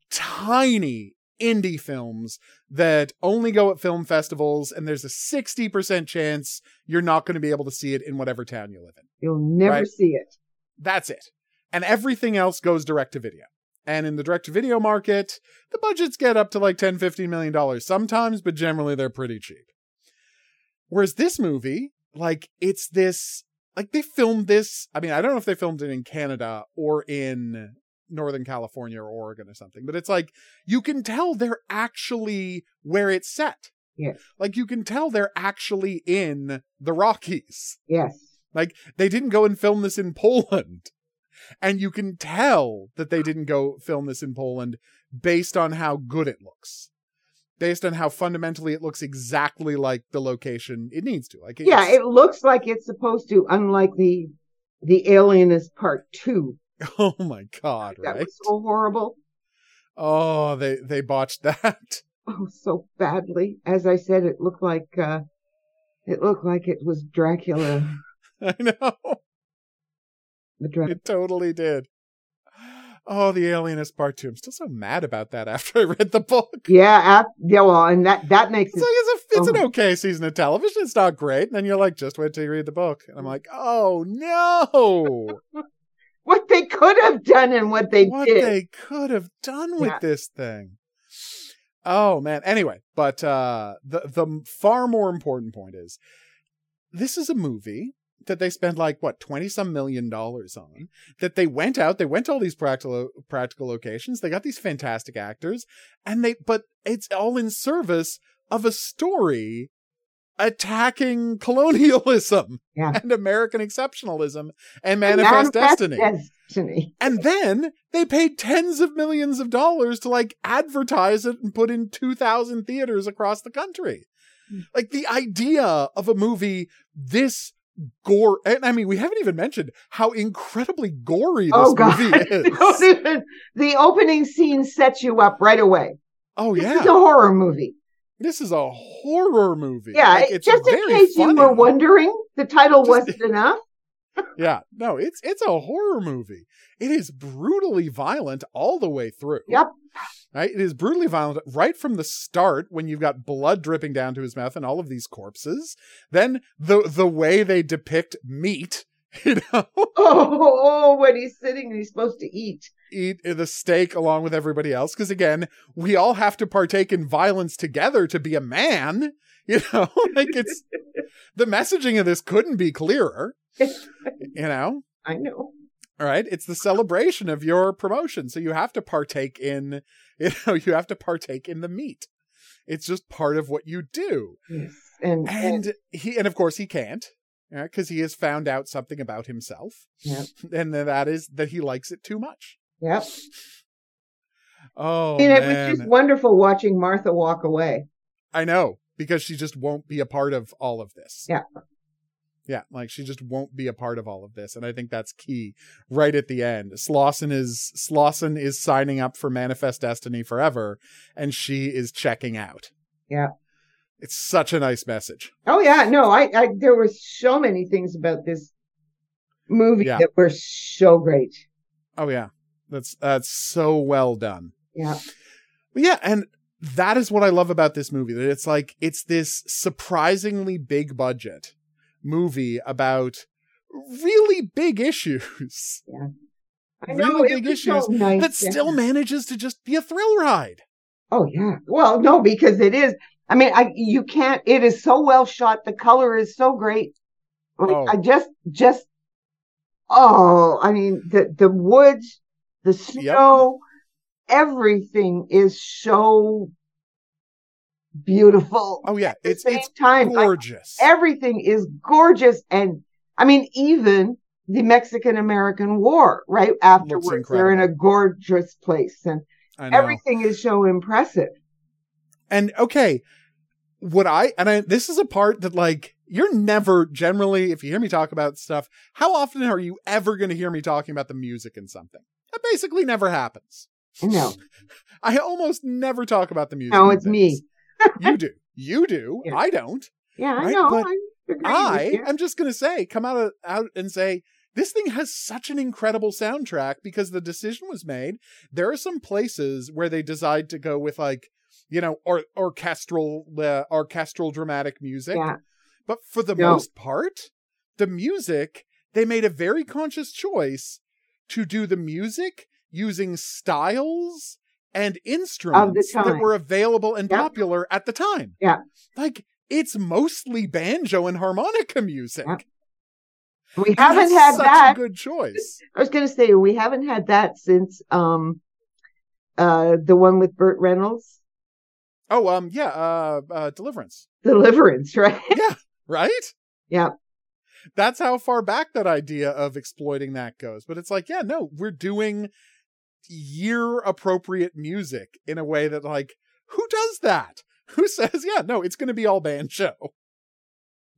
tiny indie films that only go at film festivals and there's a 60% chance you're not going to be able to see it in whatever town you live in. You'll never Right. see it. That's it. And everything else goes direct to video. And in the direct to video market, the budgets get up to like 10, 15 million dollars sometimes, but generally they're pretty cheap. Whereas this movie, like it's this, like they filmed this. I mean, I don't know if they filmed it in Canada or in Northern California or Oregon or something, but it's like you can tell they're actually where it's set. Yes. Like you can tell they're actually in the Rockies. Yes. Like they didn't go and film this in Poland. And you can tell that they didn't go film this in Poland based on how good it looks. Based on how fundamentally it looks exactly like the location it needs to. Like Yeah, it looks like it's supposed to, unlike the the Alienist Part Two. <laughs> Oh my god, That right? was so horrible. Oh, they they botched <laughs> that. Oh, so badly. As I said, it looked like uh it looked like it was Dracula. <laughs> I know. The Dra- It totally did. Oh, the Alienist Part 2. I'm still so mad about that after I read the book. yeah, ap- yeah. Well, and that that makes It's it. like it's a it's an Oh. okay season of television. It's not great. And then you're like, just wait till you read the book. And I'm like, oh no. <laughs> What they could have done and what they did. what did. they could have done with Yeah. this thing. Oh man. Anyway, but uh the the far more important point is this is a movie that they spent like what 20 some million dollars on that they went out they went to all these practical practical locations they got these fantastic actors and they but it's all in service of a story attacking <laughs> colonialism Yeah. and american exceptionalism and manifest, destiny Destiny. and then they paid tens of millions of dollars to like advertise it and put in 2000 theaters across the country. Hmm. Like the idea of a movie this gore. And I mean, we haven't even mentioned how incredibly gory this Oh god, movie <laughs> is. Even- the opening scene sets you up right away. Oh This yeah, it's a horror movie. this is a horror movie. Yeah, Like, it's just in case you were wondering, the title Just- wasn't enough. Yeah, no, it's it's a horror movie. It is brutally violent all the way through. Yep. Right? It is brutally violent right from the start when you've got blood dripping down to his mouth and all of these corpses. Then the the way they depict meat, <laughs> you know, Oh, oh, when he's sitting and he's supposed to eat. eat the steak along with everybody else. Because again, we all have to partake in violence together to be a man. <laughs> You know, <laughs> like it's the messaging of this couldn't be clearer. <laughs> You know, I know. all right. It's the celebration of your promotion, so you have to partake in. You know, you have to partake in the meat. It's just part of what you do, Yes. And, and and he, and of course, he can't. Because he has found out something about himself, Yep. and that is that he likes it too much. yep. Oh and it man, was just wonderful watching Martha walk away. I know because she just won't be a part of all of this. Yeah. Yeah, like she just won't be a part of all of this, and I think that's key. Right at the end, Slauson is Slauson is signing up for Manifest Destiny forever, and she is checking out. Yeah. it's such a nice message. Oh yeah, no, I, I there were so many things about this movie Yeah. that were so great. Oh yeah, that's that's so well done. Yeah. But yeah, and that is what I love about this movie. That it's like it's this surprisingly big budget movie about really big issues I Really know big was so issues nice, that yeah. still manages to just be a thrill ride. Oh yeah. Well, no, because it is. I mean, I you can't. It is so well shot. The color is so great. Like, Oh. I just just. Oh, I mean the the woods, the snow, everything is so beautiful. Oh yeah, it's it's time, like, gorgeous. everything is gorgeous, and I mean even the Mexican American War. Right afterwards, they're in a gorgeous place, and everything is so impressive. And okay, what I and I this is a part that like you're never generally if you hear me talk about stuff, how often are you ever going to hear me talking about the music in something? That basically never happens. No, <laughs> I almost never talk about the music. no, it's me. you do. You do. <laughs> Yeah. I don't. Yeah, I Right, know. but I, I'm just gonna say, come out of, out and say this thing has such an incredible soundtrack because the decision was made. There are some places where they decide to go with like, you know, or orchestral, uh, orchestral dramatic music. Yeah. But for the No. most part, the music they made a very conscious choice to do the music using styles and instruments that were available and Yep. popular at the time. Yeah. Like it's mostly banjo and harmonica music. Yep. We And haven't had such that. a good choice. I was going to say we haven't had that since um uh the one with Burt Reynolds, Oh, um, yeah, uh, uh, Deliverance, Deliverance, <laughs> right? Yeah, right? yeah. That's how far back that idea of exploiting that goes. But it's like, yeah, no, we're doing year appropriate music in a way that, like, who does that? <laughs> Who says, yeah, no, it's going to be all banjo?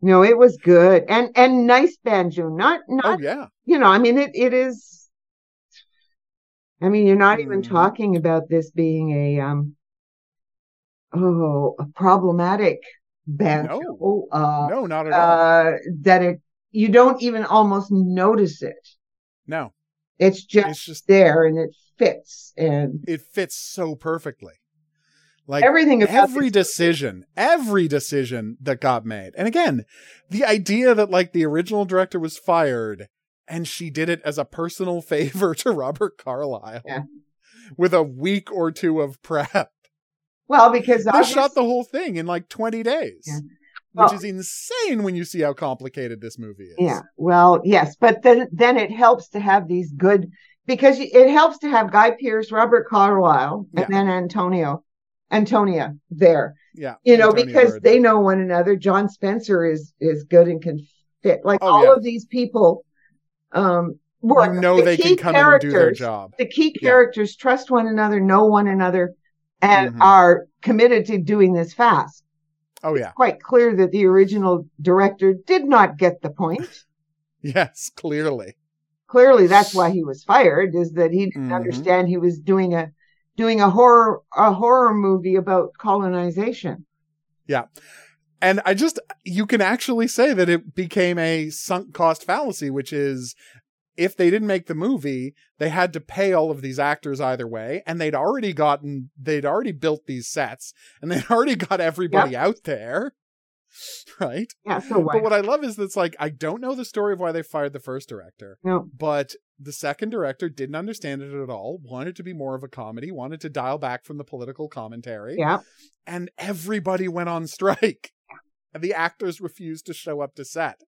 No, it was good and and nice banjo. Not not Oh, yeah. you know. I mean, it it is. I mean, you're not even Mhm. talking about this being a um. Oh, a problematic banjo. No. Uh, No, not at all. uh, that it you don't even almost notice it. No, It's just it's just, there and it fits and it fits so perfectly. Like, everything every decision, every decision that got made. And again, the idea that like the original director was fired and she did it as a personal <laughs> favor to Robert Carlyle Yeah. with a week or two of prep. well because They shot the whole thing in like 20 days, Yeah. Which Well- is insane when you see how complicated this movie is. yeah well yes but then then it helps to have these good because it helps to have Guy Pearce, Robert Carlyle, and Yeah. then Antonio, Antonia there. Yeah. You know Antonio because they know one another. John Spencer is is good and can fit like Oh, all yeah. of these people. Um, work. You know The they can come in and do their job. the key Yeah. characters trust one another, know one another, and Mhm. are committed to doing this fast. Oh yeah. quite clear that the original director did not get the point. <laughs> Yes, clearly. Clearly, that's why he was fired. Is that he didn't Mhm. understand he was doing a doing a horror a horror movie about colonization. Yeah. And I just, you can actually say that it became a sunk cost fallacy, which is if they didn't make the movie, they had to pay all of these actors either way. And they'd already gotten, they'd already built these sets and they'd <laughs> already got everybody out there. <laughs> Right. Yeah. So why? But what I love is that's like, I don't know the story of why they fired the first director, no. but the second director didn't understand it at all, wanted to be more of a comedy, wanted to dial back from the political commentary Yeah. and everybody went on <laughs> strike. And the actors refused to show up to set.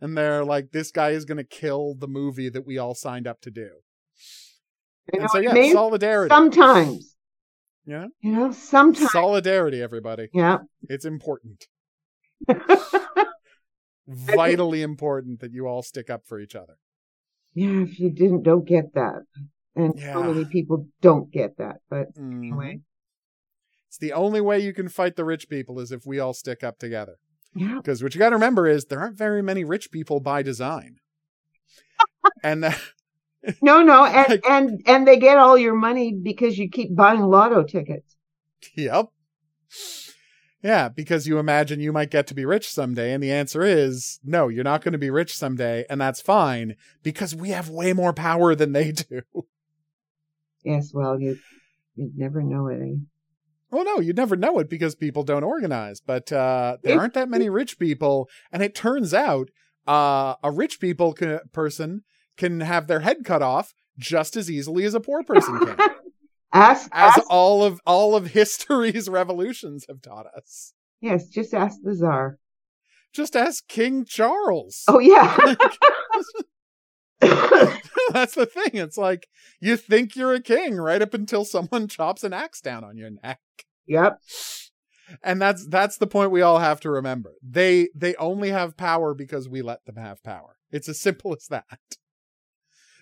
And they're like, this guy is going to kill the movie that we all signed up to do. You know and so, yeah, mean? solidarity. Sometimes. Yeah. You know, sometimes. Solidarity, everybody. yeah. It's important. <laughs> Vitally important that you all stick up for each other. yeah. If you didn't, don't get that, and Yeah. so many people don't get that. But Mhm. anyway, It's the only way you can fight the rich people is if we all stick up together. Yeah. Because what you got to remember is there aren't very many rich people by design. <laughs> and that, No, no, <laughs> and Like- and and they get all your money because you keep buying lotto tickets. Yep. Yeah, because you imagine you might get to be rich someday. And the answer is no, you're not going to be rich someday. And that's fine because we have way more power than they <laughs> do. Yes, well, you you'd never know it. Well, no, you'd never know it because people don't organize. But uh, there aren't that many rich people. And it turns out uh, a rich people ca- person can have their head cut off just as easily as a poor person can. <laughs> Ask, as ask all of all of history's <laughs> revolutions have taught us. yes, just ask the czar. Just ask King Charles. Oh yeah, <laughs> That's the thing. It's like you think you're a king right up until someone <laughs> chops an axe down on your neck. yep. And that's that's the point we all have to remember. They they only have power because we let them have power. It's as <laughs> simple as that.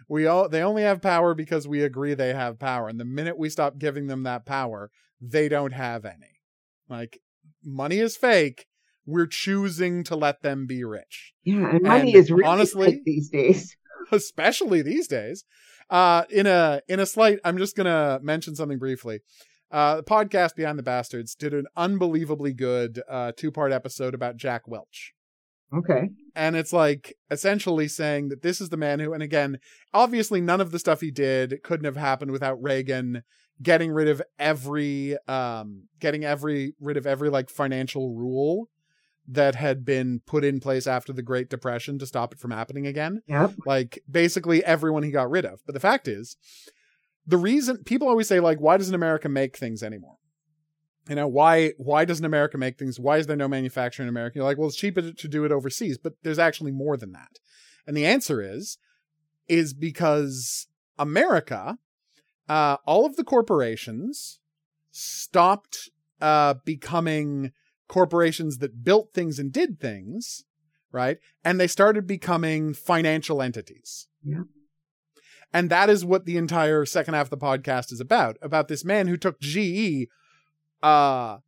We all they only have power because we agree they have power. And the minute we stop giving them that power, they don't have any. Like money is fake. We're choosing to let them be rich. Yeah, and money And is really honestly- these days. <laughs> especially these days. Uh, in a in a slight, I'm just gonna mention something briefly. Uh, the podcast Behind the Bastards did an unbelievably good uh, two part episode about Jack Welch. Okay. And it's like essentially saying that this is the man who, and again, obviously none of the stuff he did couldn't have happened without Reagan getting rid of every, um, getting every rid of every like financial rule that had been put in place after the Great Depression to stop it from happening again Yep. like basically everyone he got rid of. But the fact is, the reason people always say like, why doesn't America make things anymore? You know, why why doesn't America make things? Why is there no manufacturing in America? You're like, well, it's cheaper to, to do it overseas, but there's actually more than that. And the answer is, is because America, uh, all of the corporations stopped uh, becoming corporations that built things and did things, right? And they started becoming financial entities. Yeah. And that is what the entire second half of the podcast is about about this man who took GE. Uh,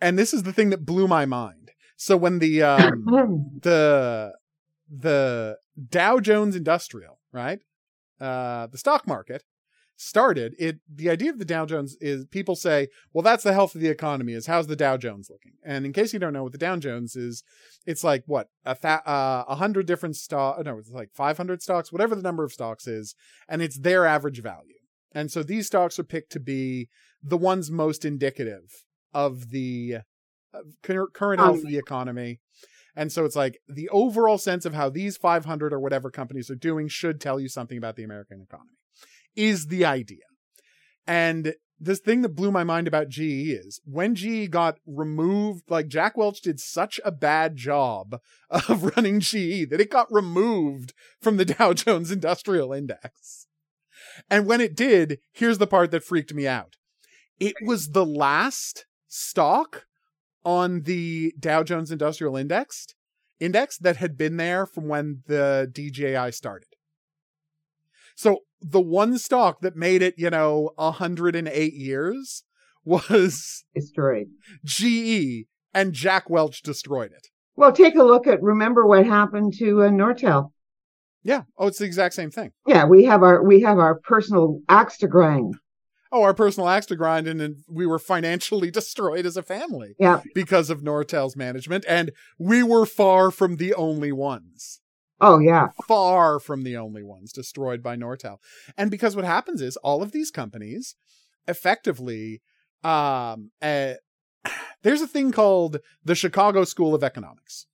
and this is the thing that blew my mind. So when the um, <coughs> the the Dow Jones Industrial, right? Uh, the stock market started it the idea of the Dow Jones is people say, well that's the health of the economy is how's the Dow Jones looking? And in case you don't know what the Dow Jones is, it's like what a th- uh, a hundred different stock no, it's like 500 stocks, whatever the number of stocks is, and it's their average value. And so these stocks are picked to be the ones most indicative of the uh, current health of the economy. And so it's like the overall sense of how these 500 or whatever companies are doing should tell you something about the American economy, is the idea. And this thing that blew my mind about GE is when GE got removed, like Jack Welch did such a bad job of <laughs> running GE that it got removed from the <laughs> Dow Jones Industrial Index. And when it did, here's the part that freaked me out. It was the last stock on the Dow Jones Industrial Index index that had been there from when the DJI started. So the one stock that made it, you know, 108 years was Destroyed. GE and Jack Welch destroyed it. Well, take a look at remember what happened to uh, Nortel. Yeah. Oh, it's the exact same thing. Yeah, we have our we have our personal axe to grind. Oh, our personal axe to grind, and, and we were financially <laughs> destroyed as a family. Yeah. Because of Nortel's management, and we were far from the only ones. Oh yeah. Far from the only ones destroyed by Nortel. And because what happens is all of these companies effectively um uh, <sighs> there's a thing called the Chicago School of Economics.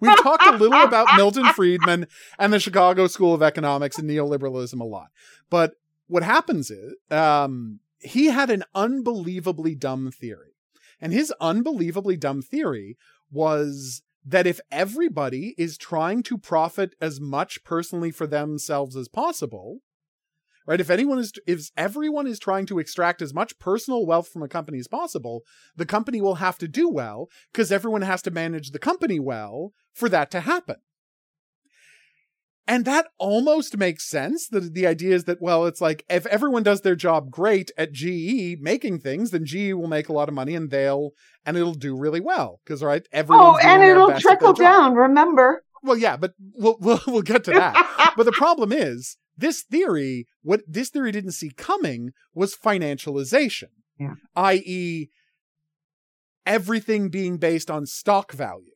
We've talked a little about <laughs> Milton Friedman and the Chicago School of Economics and neoliberalism a lot. But what happens is um, he had an unbelievably dumb theory. And his unbelievably dumb theory was that if everybody is trying to profit as much personally for themselves as possible, right? If anyone is, if everyone is trying to extract as much personal wealth from a company as possible, the company will have to do well because everyone has to manage the company well for that to happen. And that almost makes sense. The, the idea is that, well, it's like if everyone does their job great at GE making things, then GE will make a lot of money and they'll, and it'll do really well. Cause, right? Everyone's oh, and it'll trickle down, remember? Well, yeah, but we'll, <laughs> we'll, we'll get to that. <laughs> but the problem is this theory, what this theory didn't see coming was financialization, yeah. i.e., everything being based on stock value.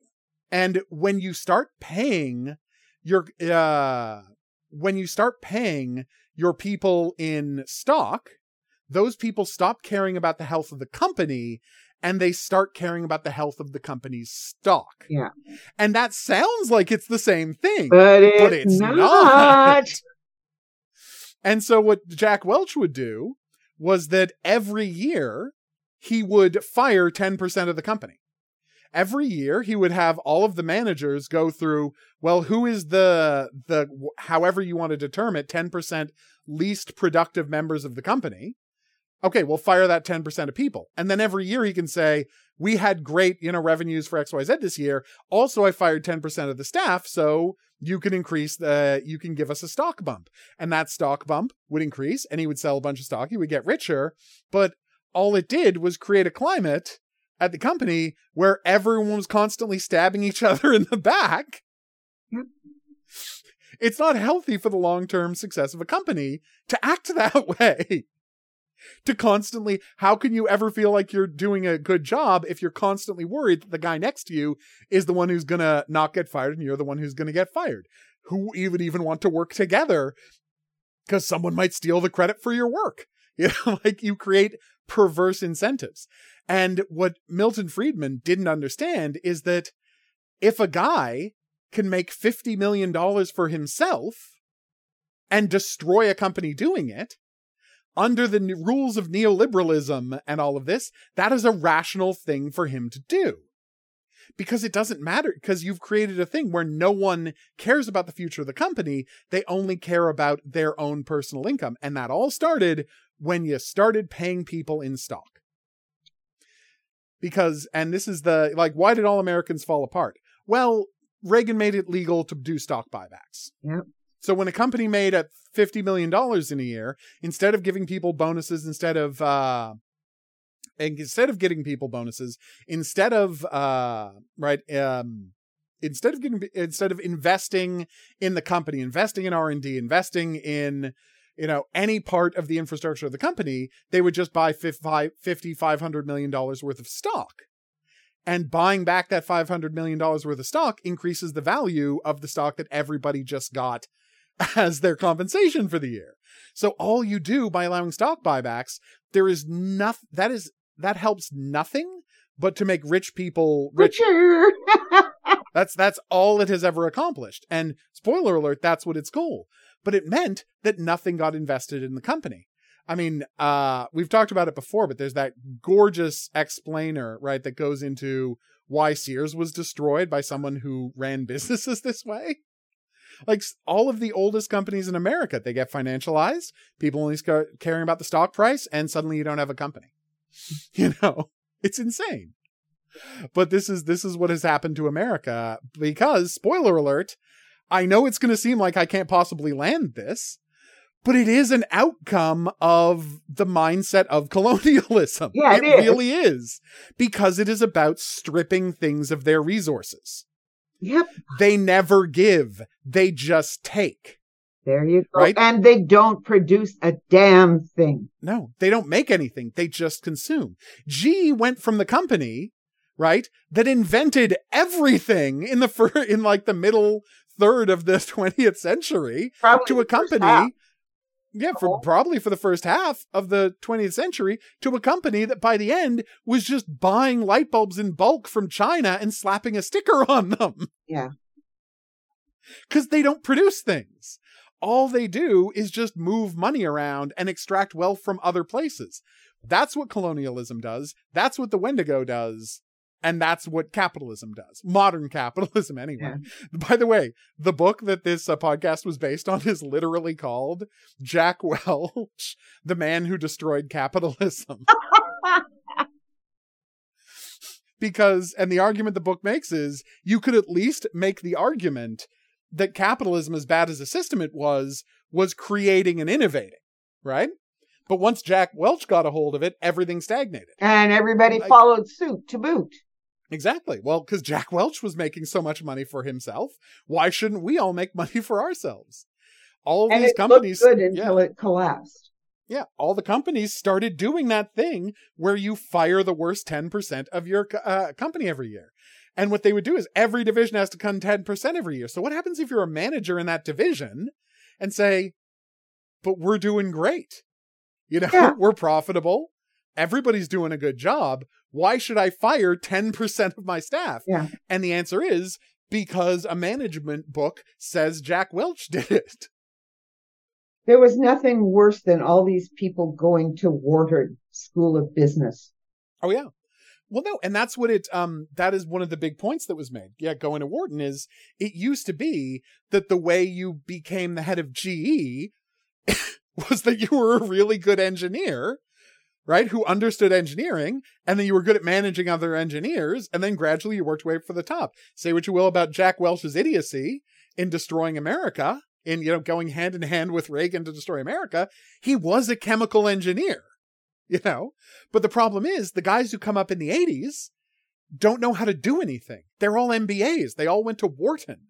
And when you start paying your uh when you start paying your people in stock, those people stop caring about the health of the company and they start caring about the health of the company's stock. Yeah. And that sounds like it's the same thing, but, it but it's not. not. <laughs> And so what Jack Welch would do was that every year he would fire 10% of the company every year he would have all of the managers go through well who is the the however you want to determine it 10% least productive members of the company. Okay we'll fire that 10% of people. And then every year he can say we had great you know revenues for xyz this year. Also i fired 10% of the staff so you can increase the you can give us a stock bump. And that stock bump would increase and he would sell a bunch of stock he would get richer. But all it did was create a climate at the company where everyone was constantly stabbing each <laughs> other in the back. It's not healthy for the long term success of a company to act <laughs> that way. to constantly, how can you ever feel like you're doing a good job if you're constantly worried that the guy next to you is the one who's gonna not get fired and you're the one who's gonna get fired? Who even even want to work together because someone might steal the credit for your work? <laughs> You know, like you create perverse incentives. And what Milton Friedman didn't understand is that if a guy can make $50 million for himself and destroy a company doing it, under the rules of neoliberalism and all of this, that is a rational thing for him to do. Because it doesn't matter, because you've created a thing where no one cares about the future of the company. They only care about their own personal income. And that all started when you started paying people in stock because and this is the like why did all Americans fall apart? Well, Reagan made it legal to do stock buybacks. Yep. So when a company made at fifty million dollars in a year, instead of giving people bonuses, instead of uh, instead of getting people bonuses, instead of uh, right, um, instead of getting instead of investing in the company, investing in R and D, investing in you know, any part of the infrastructure of the company, they would just buy 50, 500 million dollars worth of stock. And buying back that 500 million dollars worth of stock increases the value of the stock that everybody just got <laughs> as their compensation for the year. So all you do by allowing stock buybacks, there is nothing that is that helps nothing but to make rich people <laughs> richer. that's that's all it has ever accomplished. And spoiler alert, that's what its goal but it meant that nothing got invested in the company. I mean, uh, we've talked about it before, but there's that gorgeous explainer, right, that goes into why Sears was destroyed by someone who ran <laughs> businesses this way. Like all of the oldest companies in America, they get financialized. People only start caring about the stock price, and suddenly you don't have a company. <laughs> You know, it's insane. But this is this is what has happened to America because, spoiler alert, I know it's going to seem like I can't possibly land this, but it is an outcome of the mindset of colonialism. Yeah, it, it is. really is because it is about stripping things of their resources. Yep. They never give, they just take. There you go. Right? And they don't produce a damn thing. No, they don't make anything. They just consume. G went from the company, right, that invented everything in the fir- <laughs> in like the middle third of the <laughs> 20th century Probably to a the first half. company yeah for probably for the first half of the 20th century to a company that by the end was just buying light bulbs in bulk from China and slapping a sticker <laughs> on them Yeah. cuz they don't produce things all they do is just move money around and extract wealth from other places. That's what colonialism does. That's what the wendigo does. And that's what capitalism does. Modern capitalism anyway. By the way the book that this uh, podcast was based on is literally called jack <laughs> welch the man who destroyed capitalism. <laughs> Because and the argument the book makes is you could at least make the argument that capitalism as bad as a system it was was creating and innovating right but once jack welch got a hold of it everything stagnated And everybody Like- followed suit to boot. Exactly. Well, because Jack Welch was making so much money for himself, why shouldn't we all make money for ourselves? All of And these it companies, good yeah, until it collapsed. yeah, all the companies started doing that thing where you fire the worst ten percent of your uh, company every year. And what they would do is every division has to cut ten percent every year. So what happens if you're a manager in that division and say, "But we're doing great, you know, Yeah. <laughs> we're profitable, everybody's doing a good job. Why should I fire ten percent of my staff?" Yeah. And the answer is because a management book says Jack Welch <laughs> did it. There was nothing worse than all these people going to Wharton School of Business. Oh yeah. Well, no, and that's what it. Um, that is one of the big points that was made. Yeah, going to Wharton is it used to be that the way you became the head of GE <laughs> was that you were a really good engineer, right? Who understood engineering, and then you were good at managing other engineers, and then gradually you worked way for the top. Say what you will about Jack Welch's idiocy in destroying America, in you know going hand in hand with Reagan to destroy America. He was a chemical engineer, you know. But the problem is the guys who come up in the 80s don't know how to do anything. They're all MBAs. They all went to Wharton,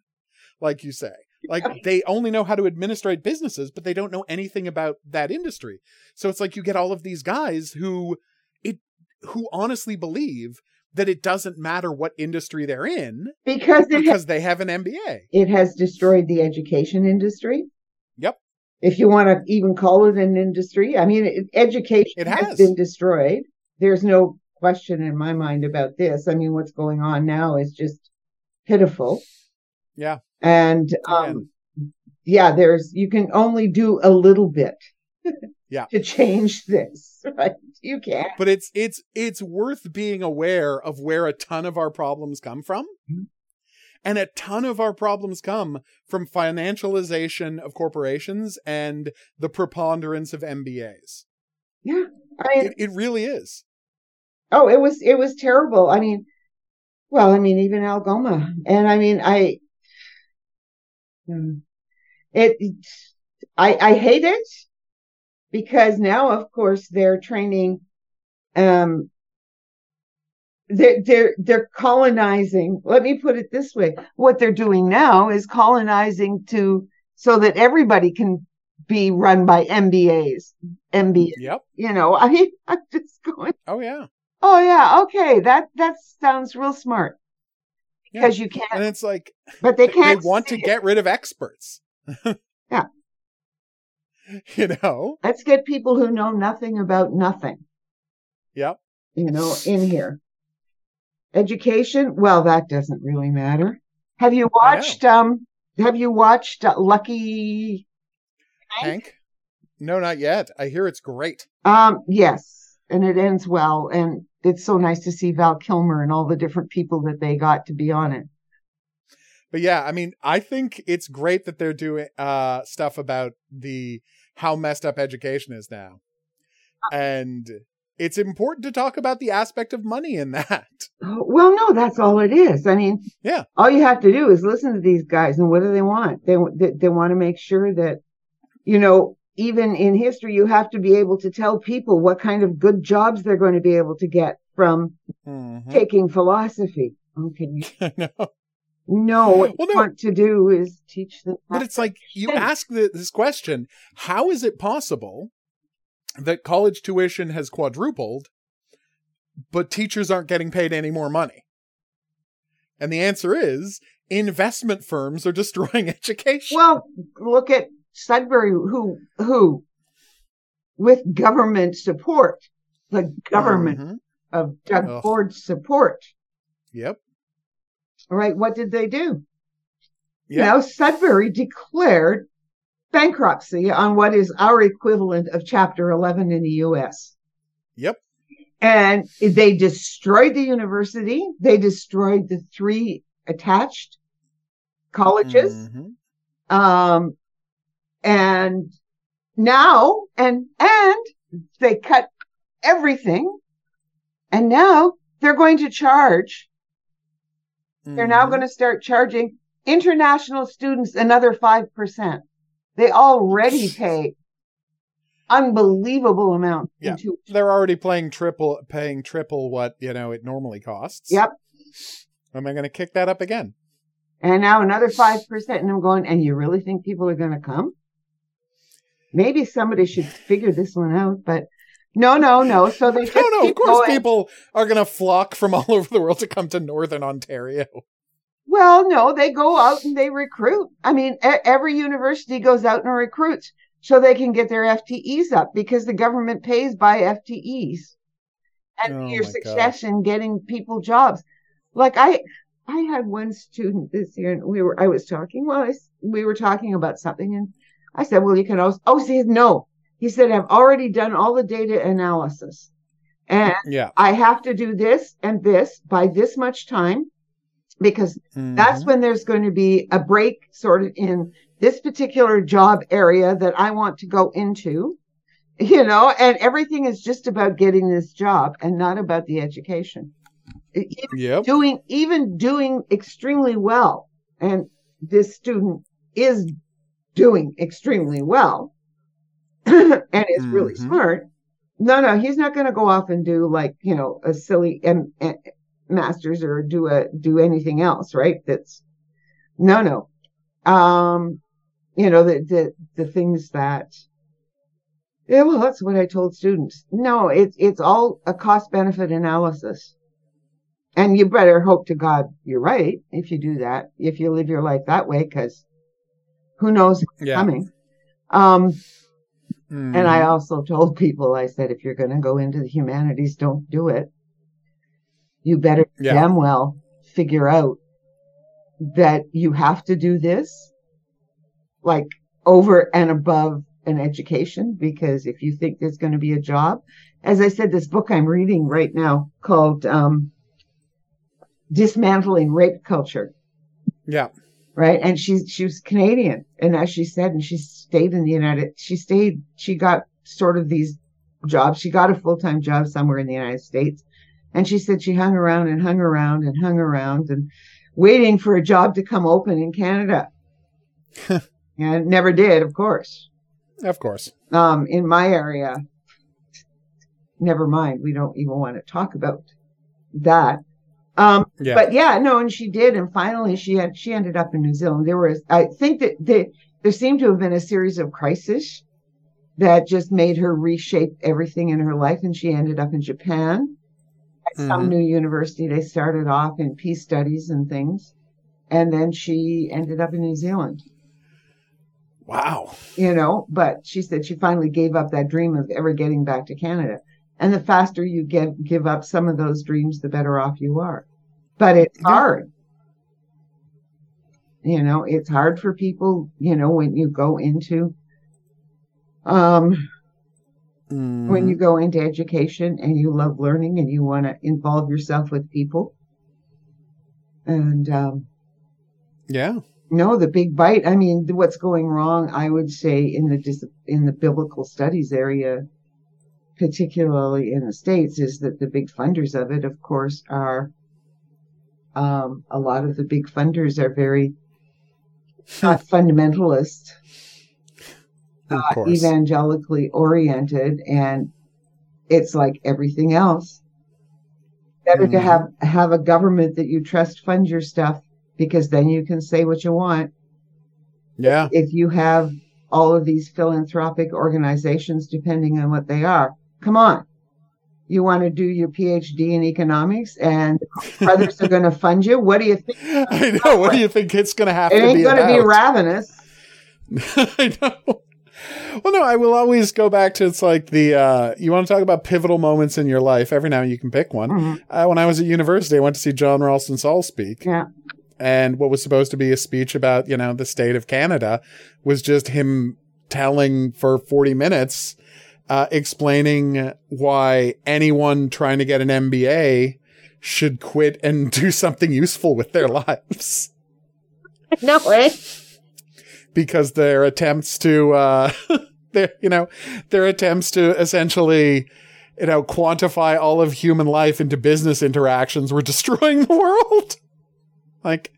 like you say. Like they only know how to administrate businesses, but they don't know anything about that industry. So it's like you get all of these guys who it who honestly believe that it doesn't matter what industry they're in Because because they have an MBA. it has destroyed the education industry. If you want to even call it an industry, I mean, it, education It has has. been destroyed. There's no question in my mind about this. I mean, what's going on now is just pitiful. Yeah. And um, yeah, there's you can only do a little bit. <laughs> Yeah. To change this, <laughs> right? You can't. But it's it's it's worth being aware of where a ton of our problems come from. Mhm. And a ton of our problems come from financialization of corporations and the preponderance of MBAs. Yeah. I mean, It, it really is. Oh, it was it was terrible. I mean, well, I mean, even Algoma, and I mean, I, Hmm. it, I, I hate it because now, of course, they're training, um, they're they're they're colonizing. Let me put it this way: what they're doing now is colonizing to so that everybody can be run by MBAs, MBA. Yep. You know, I <laughs> mean, I'm just going. Oh yeah. Oh yeah, okay. That that sounds real smart. Yeah. Because you can't, And it's like but they they can't. They want to it. get rid of experts. Yeah. <laughs> You know? Let's get people who know nothing about nothing. Yep. You know, in here. Education. Well, that doesn't really matter. Have you watched? Um. Have you watched uh, Lucky? Hank? No, not yet. I hear it's great. Um. Yes, and it ends well, and it's so nice to see Val Kilmer and all the different people that they got to be on it. But yeah, I mean, I think it's great that they're doing uh stuff about the how messed up education is now. And it's important to talk about the aspect of money in that. <laughs> Well, no, that's all it is. I mean, Yeah. all you have to do is listen to these guys, and what do they want? They they, they want to make sure that, you know, even in history, you have to be able to tell people what kind of good jobs they're going to be able to get from Mhm. taking philosophy. Okay. <laughs> Know. No, what Well, you no. want to do is teach them. But it's like you <laughs> ask the, this question: How is it possible that college tuition has quadrupled, but teachers aren't getting paid any more money? And the answer is investment firms are <laughs> destroying education. Well, look at Sudbury, who who, with government support, the government Mhm. of Doug. Ford's support, Yep. right? What did they do? Yeah. Now Sudbury declared bankruptcy on what is our equivalent of Chapter 11 in the U.S. Yep. and they destroyed the university. They destroyed the three attached colleges. Mhm. Um, and now, and, and they cut everything. And now they're going to charge, they're now Mhm. going to start charging international students another 5%. They already pay unbelievable amount Yeah. into They're already playing triple, paying triple what you know it normally costs. Yep. Am I going to kick that up again? and now another 5%. And I'm going, and you really think people are going to come? Maybe somebody should figure this one out, but no, no, no. So they <laughs> No, no. Of course, going. people are going to flock from all <laughs> over the world to come to Northern Ontario. Well, no, they go out and they recruit. I mean, every university goes out and recruits so they can get their FTEs up because the government pays by FTEs and Oh your success in getting people jobs. Like I, I had one student this year and we were, I was talking, well, I we were talking about something and I said, well, you can also, oh, see, no, he said, I've already done all the data analysis and Yeah. I have to do this and this by this much time because that's Mhm. when there's going to be a break sort of in this particular job area that I want to go into, you know, and everything is just about getting this job and not about the education. Even Yep. Doing, even doing extremely well. And this student is doing extremely well <clears throat> and is really Mhm. smart. No, no, he's not going to go off and do like, you know, a silly M- M- masters or do a, do anything else, right? That's no, no. Um, you know, the, the, the things that, yeah, well, that's what I told students. No, it's, it's all a cost benefit analysis. And you better hope to God you're right if you do that, if you live your life that way, because who knows what's Yeah. coming. Um, and I also told people, I said, if you're going to go into the humanities, don't do it. You better Yeah. damn well figure out that you have to do this, like over and above an education, because if you think there's going to be a job, as I said, this book I'm reading right now called um, Dismantling Rape Culture yeah. right? And she's she was Canadian, and as she said, and she stayed in the United. She stayed. She got sort of these jobs. She got a full time job somewhere in the United States, and she said she hung around and hung around and hung around and waiting for a job to come open in Canada. <laughs> and it never did, of course. Of course. Um, in my area, never mind. We don't even want to talk about that. Um, Yeah. but yeah, no, and she did, and finally she had she ended up in New Zealand. There was, I think that they, there seemed to have been a series of crises that just made her reshape everything in her life, and she ended up in Japan at some new university. They started off in peace studies and things, and then she ended up in New Zealand. wow. You know, but she said she finally gave up that dream of ever getting back to Canada. And the faster you get give up some of those dreams, the better off you are. But it's hard. You know, it's hard for people, you know, when you go into um when you go into education and you love learning and you want to involve yourself with people. And um yeah. no, the big bite. I mean, what's going wrong? I would say in the dis- in the biblical studies area, particularly in the states, is that the big funders of it, of course, are um, a lot of the big funders are very not <laughs> fundamentalist. Uh, evangelically oriented, and it's like everything else. Better to Mhm. have have a government that you trust fund your stuff because then you can say what you want. Yeah. If you have all of these philanthropic organizations, depending on what they are, come on. You want to do your PhD in economics, and <laughs> brothers are going to fund you. What do you think? I know. What do you think it's going to have It ain't going to be ravenous. <laughs> I know. Well, no, I will always go back to it's like the uh, you want to talk about pivotal moments in your life. Every now you can pick one. Mhm. Uh, when I was at university, I went to see John Ralston Saul speak, Yeah. and what was supposed to be a speech about you know the state of Canada was just him telling for forty minutes, uh, explaining why anyone trying to get an MBA should quit and <laughs> do something useful with their lives No way. Because their attempts to uh <laughs> their you know their attempts to essentially you know quantify all of human life into business interactions were <laughs> destroying the world like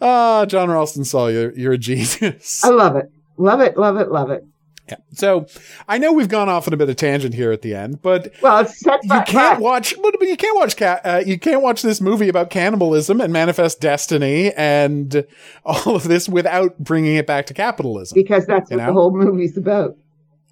ah john ralston saul you're, you're a genius I love it. Love it. Love it. Love it. Yeah. so i know we've gone off on a bit of tangent here at the end but Well, you can't watch but but you can't watch uh, you can't watch this movie about cannibalism and manifest destiny and all of this without bringing it back to capitalism because that's what know? the whole movie's about.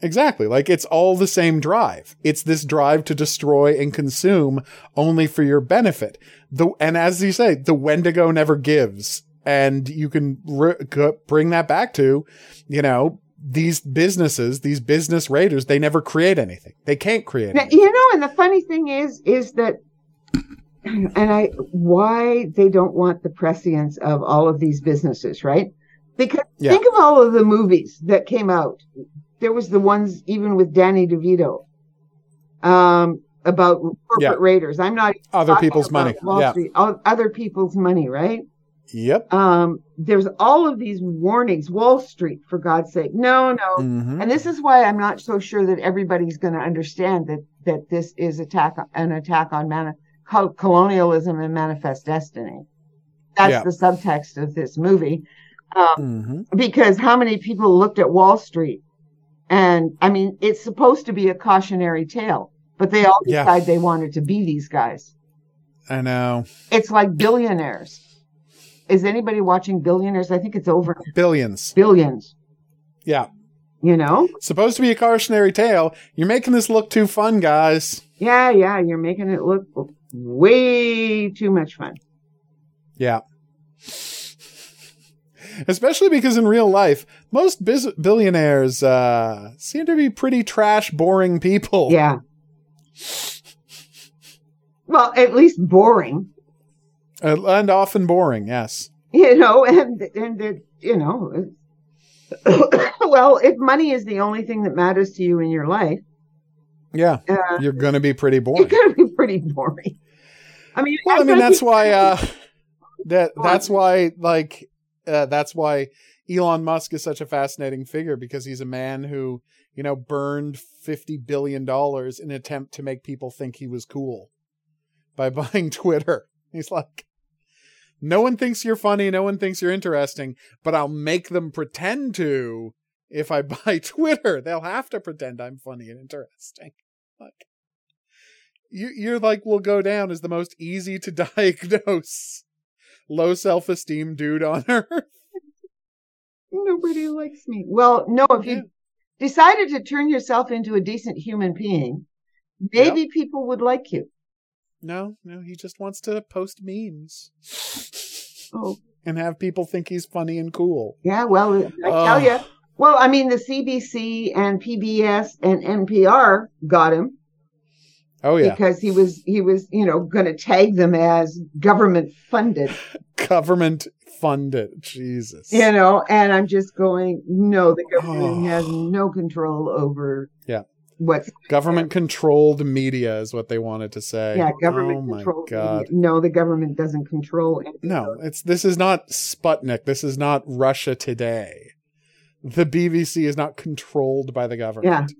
Exactly. Like it's all the same drive. It's this drive to destroy and consume only for your benefit. The and as you say, the Wendigo never gives, and you can re- bring that back to, you know, these businesses, these business raiders. They never create anything. They can't create. Now, Anything. you know, and the funny thing is, is that, <clears throat> and I, why they don't want the prescience of all of these businesses, right? Because Yeah. think of all of the movies that came out. There was the ones even with Danny DeVito, um, about corporate Yeah. raiders. I'm not Other people's money. Yeah. Street, other people's money, right? Yep. Um, there's all of these warnings. Wall Street, for God's sake, no, no, Mhm. and this is why I'm not so sure that everybody's going to understand that that this is attack an attack on mani- colonialism and manifest destiny. That's Yeah. the subtext of this movie. Um, Mhm. because how many people looked at Wall Street? And I mean, it's supposed to be a cautionary tale, but they all Yeah. decide they wanted to be these guys. I know. It's like billionaires. Is anybody watching Billionaires? I think it's over Billions. billions. Yeah. You know? Supposed to be a cautionary tale. You're making this look too fun, guys. Yeah, yeah. You're making it look way too much fun. Yeah. Especially because in real life, most biz- billionaires uh, seem to be pretty trash, boring people. Yeah. Well, at least boring, and often boring, yes. you know, and and they're, you know. <coughs> well, if money is the only thing that matters to you in your life, Yeah. uh, You're going to be pretty boring. you're going to be pretty boring. I mean, Well, I mean, that's why, uh, <laughs> that, that's why, like, uh, that's why Elon Musk is such a fascinating figure because he's a man who, you know, burned $50 billion in an attempt to make people think he was cool by <laughs> buying Twitter. He's like, no one thinks you're funny, no one thinks you're interesting, but I'll make them pretend to if I <laughs> buy Twitter. They'll have to pretend I'm funny and interesting. Like, you, you're like, will go down as the most easy to <laughs> diagnose low self esteem dude on <laughs> earth. nobody likes me. Well, no, if you Yeah. decided to turn yourself into a decent human being, maybe people would like you. No, no, he just wants to post memes <laughs> Oh, and have people think he's funny and cool. yeah. Well, I tell Ugh. you. Well, I mean, the CBC and PBS and NPR got him Oh yeah, because he was he was you know going to tag them as government funded, <laughs> government funded. Jesus. you know. And I'm just going, no, the government Oh. <sighs> has no control over Yeah. What's Government controlled media is what they wanted to say. yeah government Oh my control. god. No, the government doesn't control. anything. No, it's this is not Sputnik. This is not Russia today. The BBC is not controlled by the government.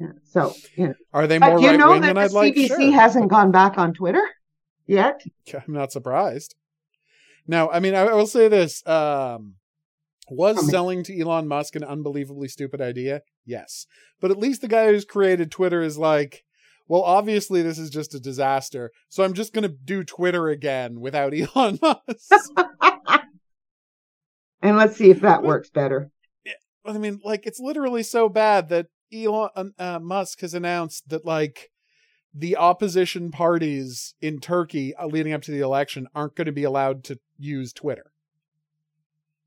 Yeah. yeah. So you know. Are they more you right know wing that than the I'd like? CBC Sure. hasn't gone back on Twitter yet. <laughs> I'm not surprised. Now, I mean, I, I will say this. Um, Was selling to Elon Musk an unbelievably stupid idea? Yes. But at least the guy who's created Twitter is like, well, obviously this is just a disaster. So I'm just going to do Twitter again without <laughs> Elon Musk. <laughs> And let's see if that works better. I mean, like, it's literally so bad that Elon uh, Musk has announced that, like, the opposition parties in Turkey uh, leading up to the election aren't going to be allowed to use Twitter.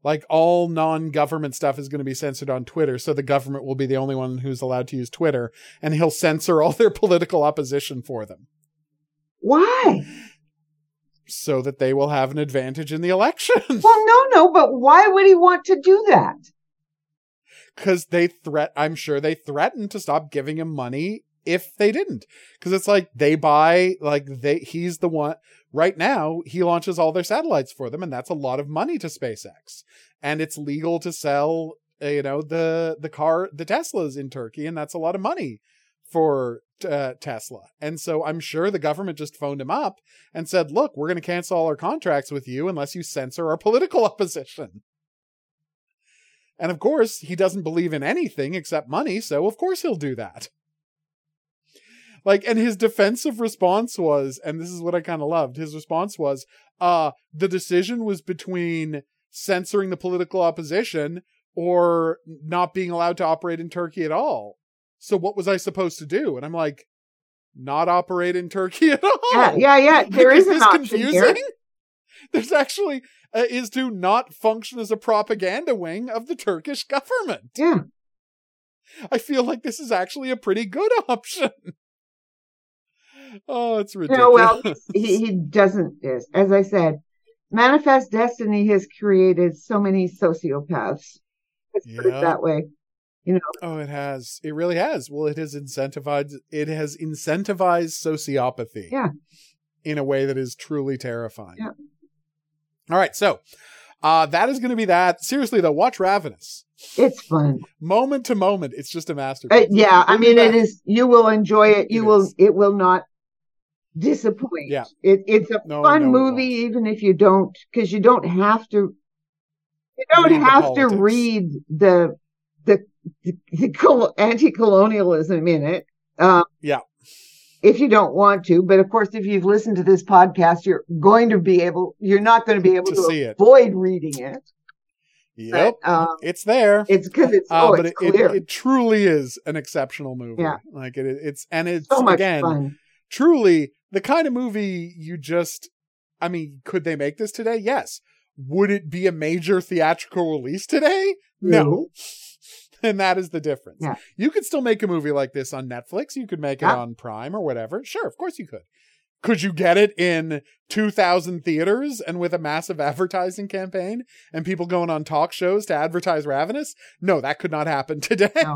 Like, all non government stuff is going to be censored on Twitter, so the government will be the only one who's allowed to use Twitter, and he'll censor all <laughs> their political opposition for them Why? so that they will have an advantage in the election. <laughs> Well, no, no, but why would he want to do that? because they threat i'm sure they threatened to stop giving him money if they didn't because it's like they buy like they he's the one right now he launches all their satellites for them and that's a lot of money to spacex. And it's legal to sell uh, you know the the car the teslas in turkey and that's a lot of money for uh, tesla. And so i'm sure the government just phoned him up and said look we're going to cancel all our contracts with you unless you censor our <laughs> political opposition. And of course, he doesn't believe in anything except money, so of course he'll do that. Like, and his defensive response was, and this is what I kind of loved, his response was, uh, the decision was between censoring the political opposition or not being allowed to operate in Turkey at all. So what was I supposed to do? And I'm like, not operate in Turkey at all. Yeah, yeah, yeah. <laughs> There is this option here. <laughs> There's actually uh, is to not function as a propaganda wing of the Turkish government. Yeah. I feel like this is actually a pretty good <laughs> option. Oh, it's ridiculous. No, <laughs> well, he, he doesn't. As I said, Manifest Destiny has created so many sociopaths. Let's put Yeah. it that way. You know. Oh, it has. It really has. Well, it has incentivized. It has incentivized sociopathy. Yeah. In a way that is truly terrifying. Yeah. All right, so uh, that is going to be that. Seriously though, watch Ravenous. It's fun. Moment to moment, it's just a masterpiece. Uh, yeah, I mean, it is. You will enjoy it. You It will. is. It will not disappoint. Yeah. It, it's a No, fun no, movie, even if you don't, because you don't have to. You don't Read the have to read the the, the, the col- anti-colonialism in it. Um, Yeah. If you don't want to, but of course, if you've listened to this podcast, you're going to be able. You're not going to be <laughs> able To to, see it. avoid reading it. Yep, But, um, it's there. it's because it's Uh, oh, but it's it, clear. it, it truly is an exceptional movie. Yeah. Like it, it's and it's so again fun. truly the kind of movie you just. I mean, could they make this today? Yes. Would it be a major theatrical release today? No. <laughs> And that is the difference. Yeah. You could still make a movie like this on Netflix. You could make it Yeah. on Prime or whatever. Sure, of course you could. Could you get it in 2,000 theaters and with a massive <laughs> advertising campaign and people going on talk shows to advertise Ravenous? No, that could not happen <laughs> today. No.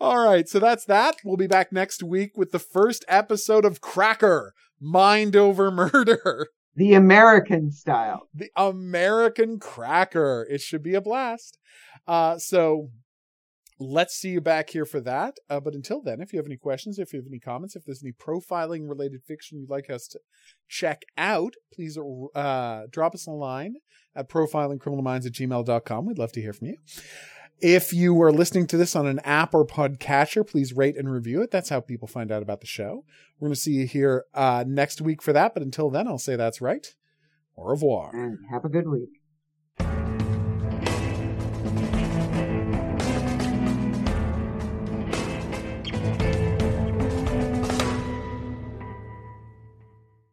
All right, so that's that. We'll be back next week with the first episode of Cracker Mind Over <laughs> Murder, The American style. the American Cracker. It should be a blast. Uh, so let's see you back here for that. Uh, but until then, if you have any questions, if you have any comments, if there's any profiling related fiction you'd like us to check out, please uh, drop us a line at profilingcriminalminds at gmail.com. We'd love to hear from you. If you are listening to this on an app or podcatcher, please rate and review it. That's how people find out about the show. We're going to see you here uh, next week for that. But until then, I'll say that's right. Au revoir. And have a good week.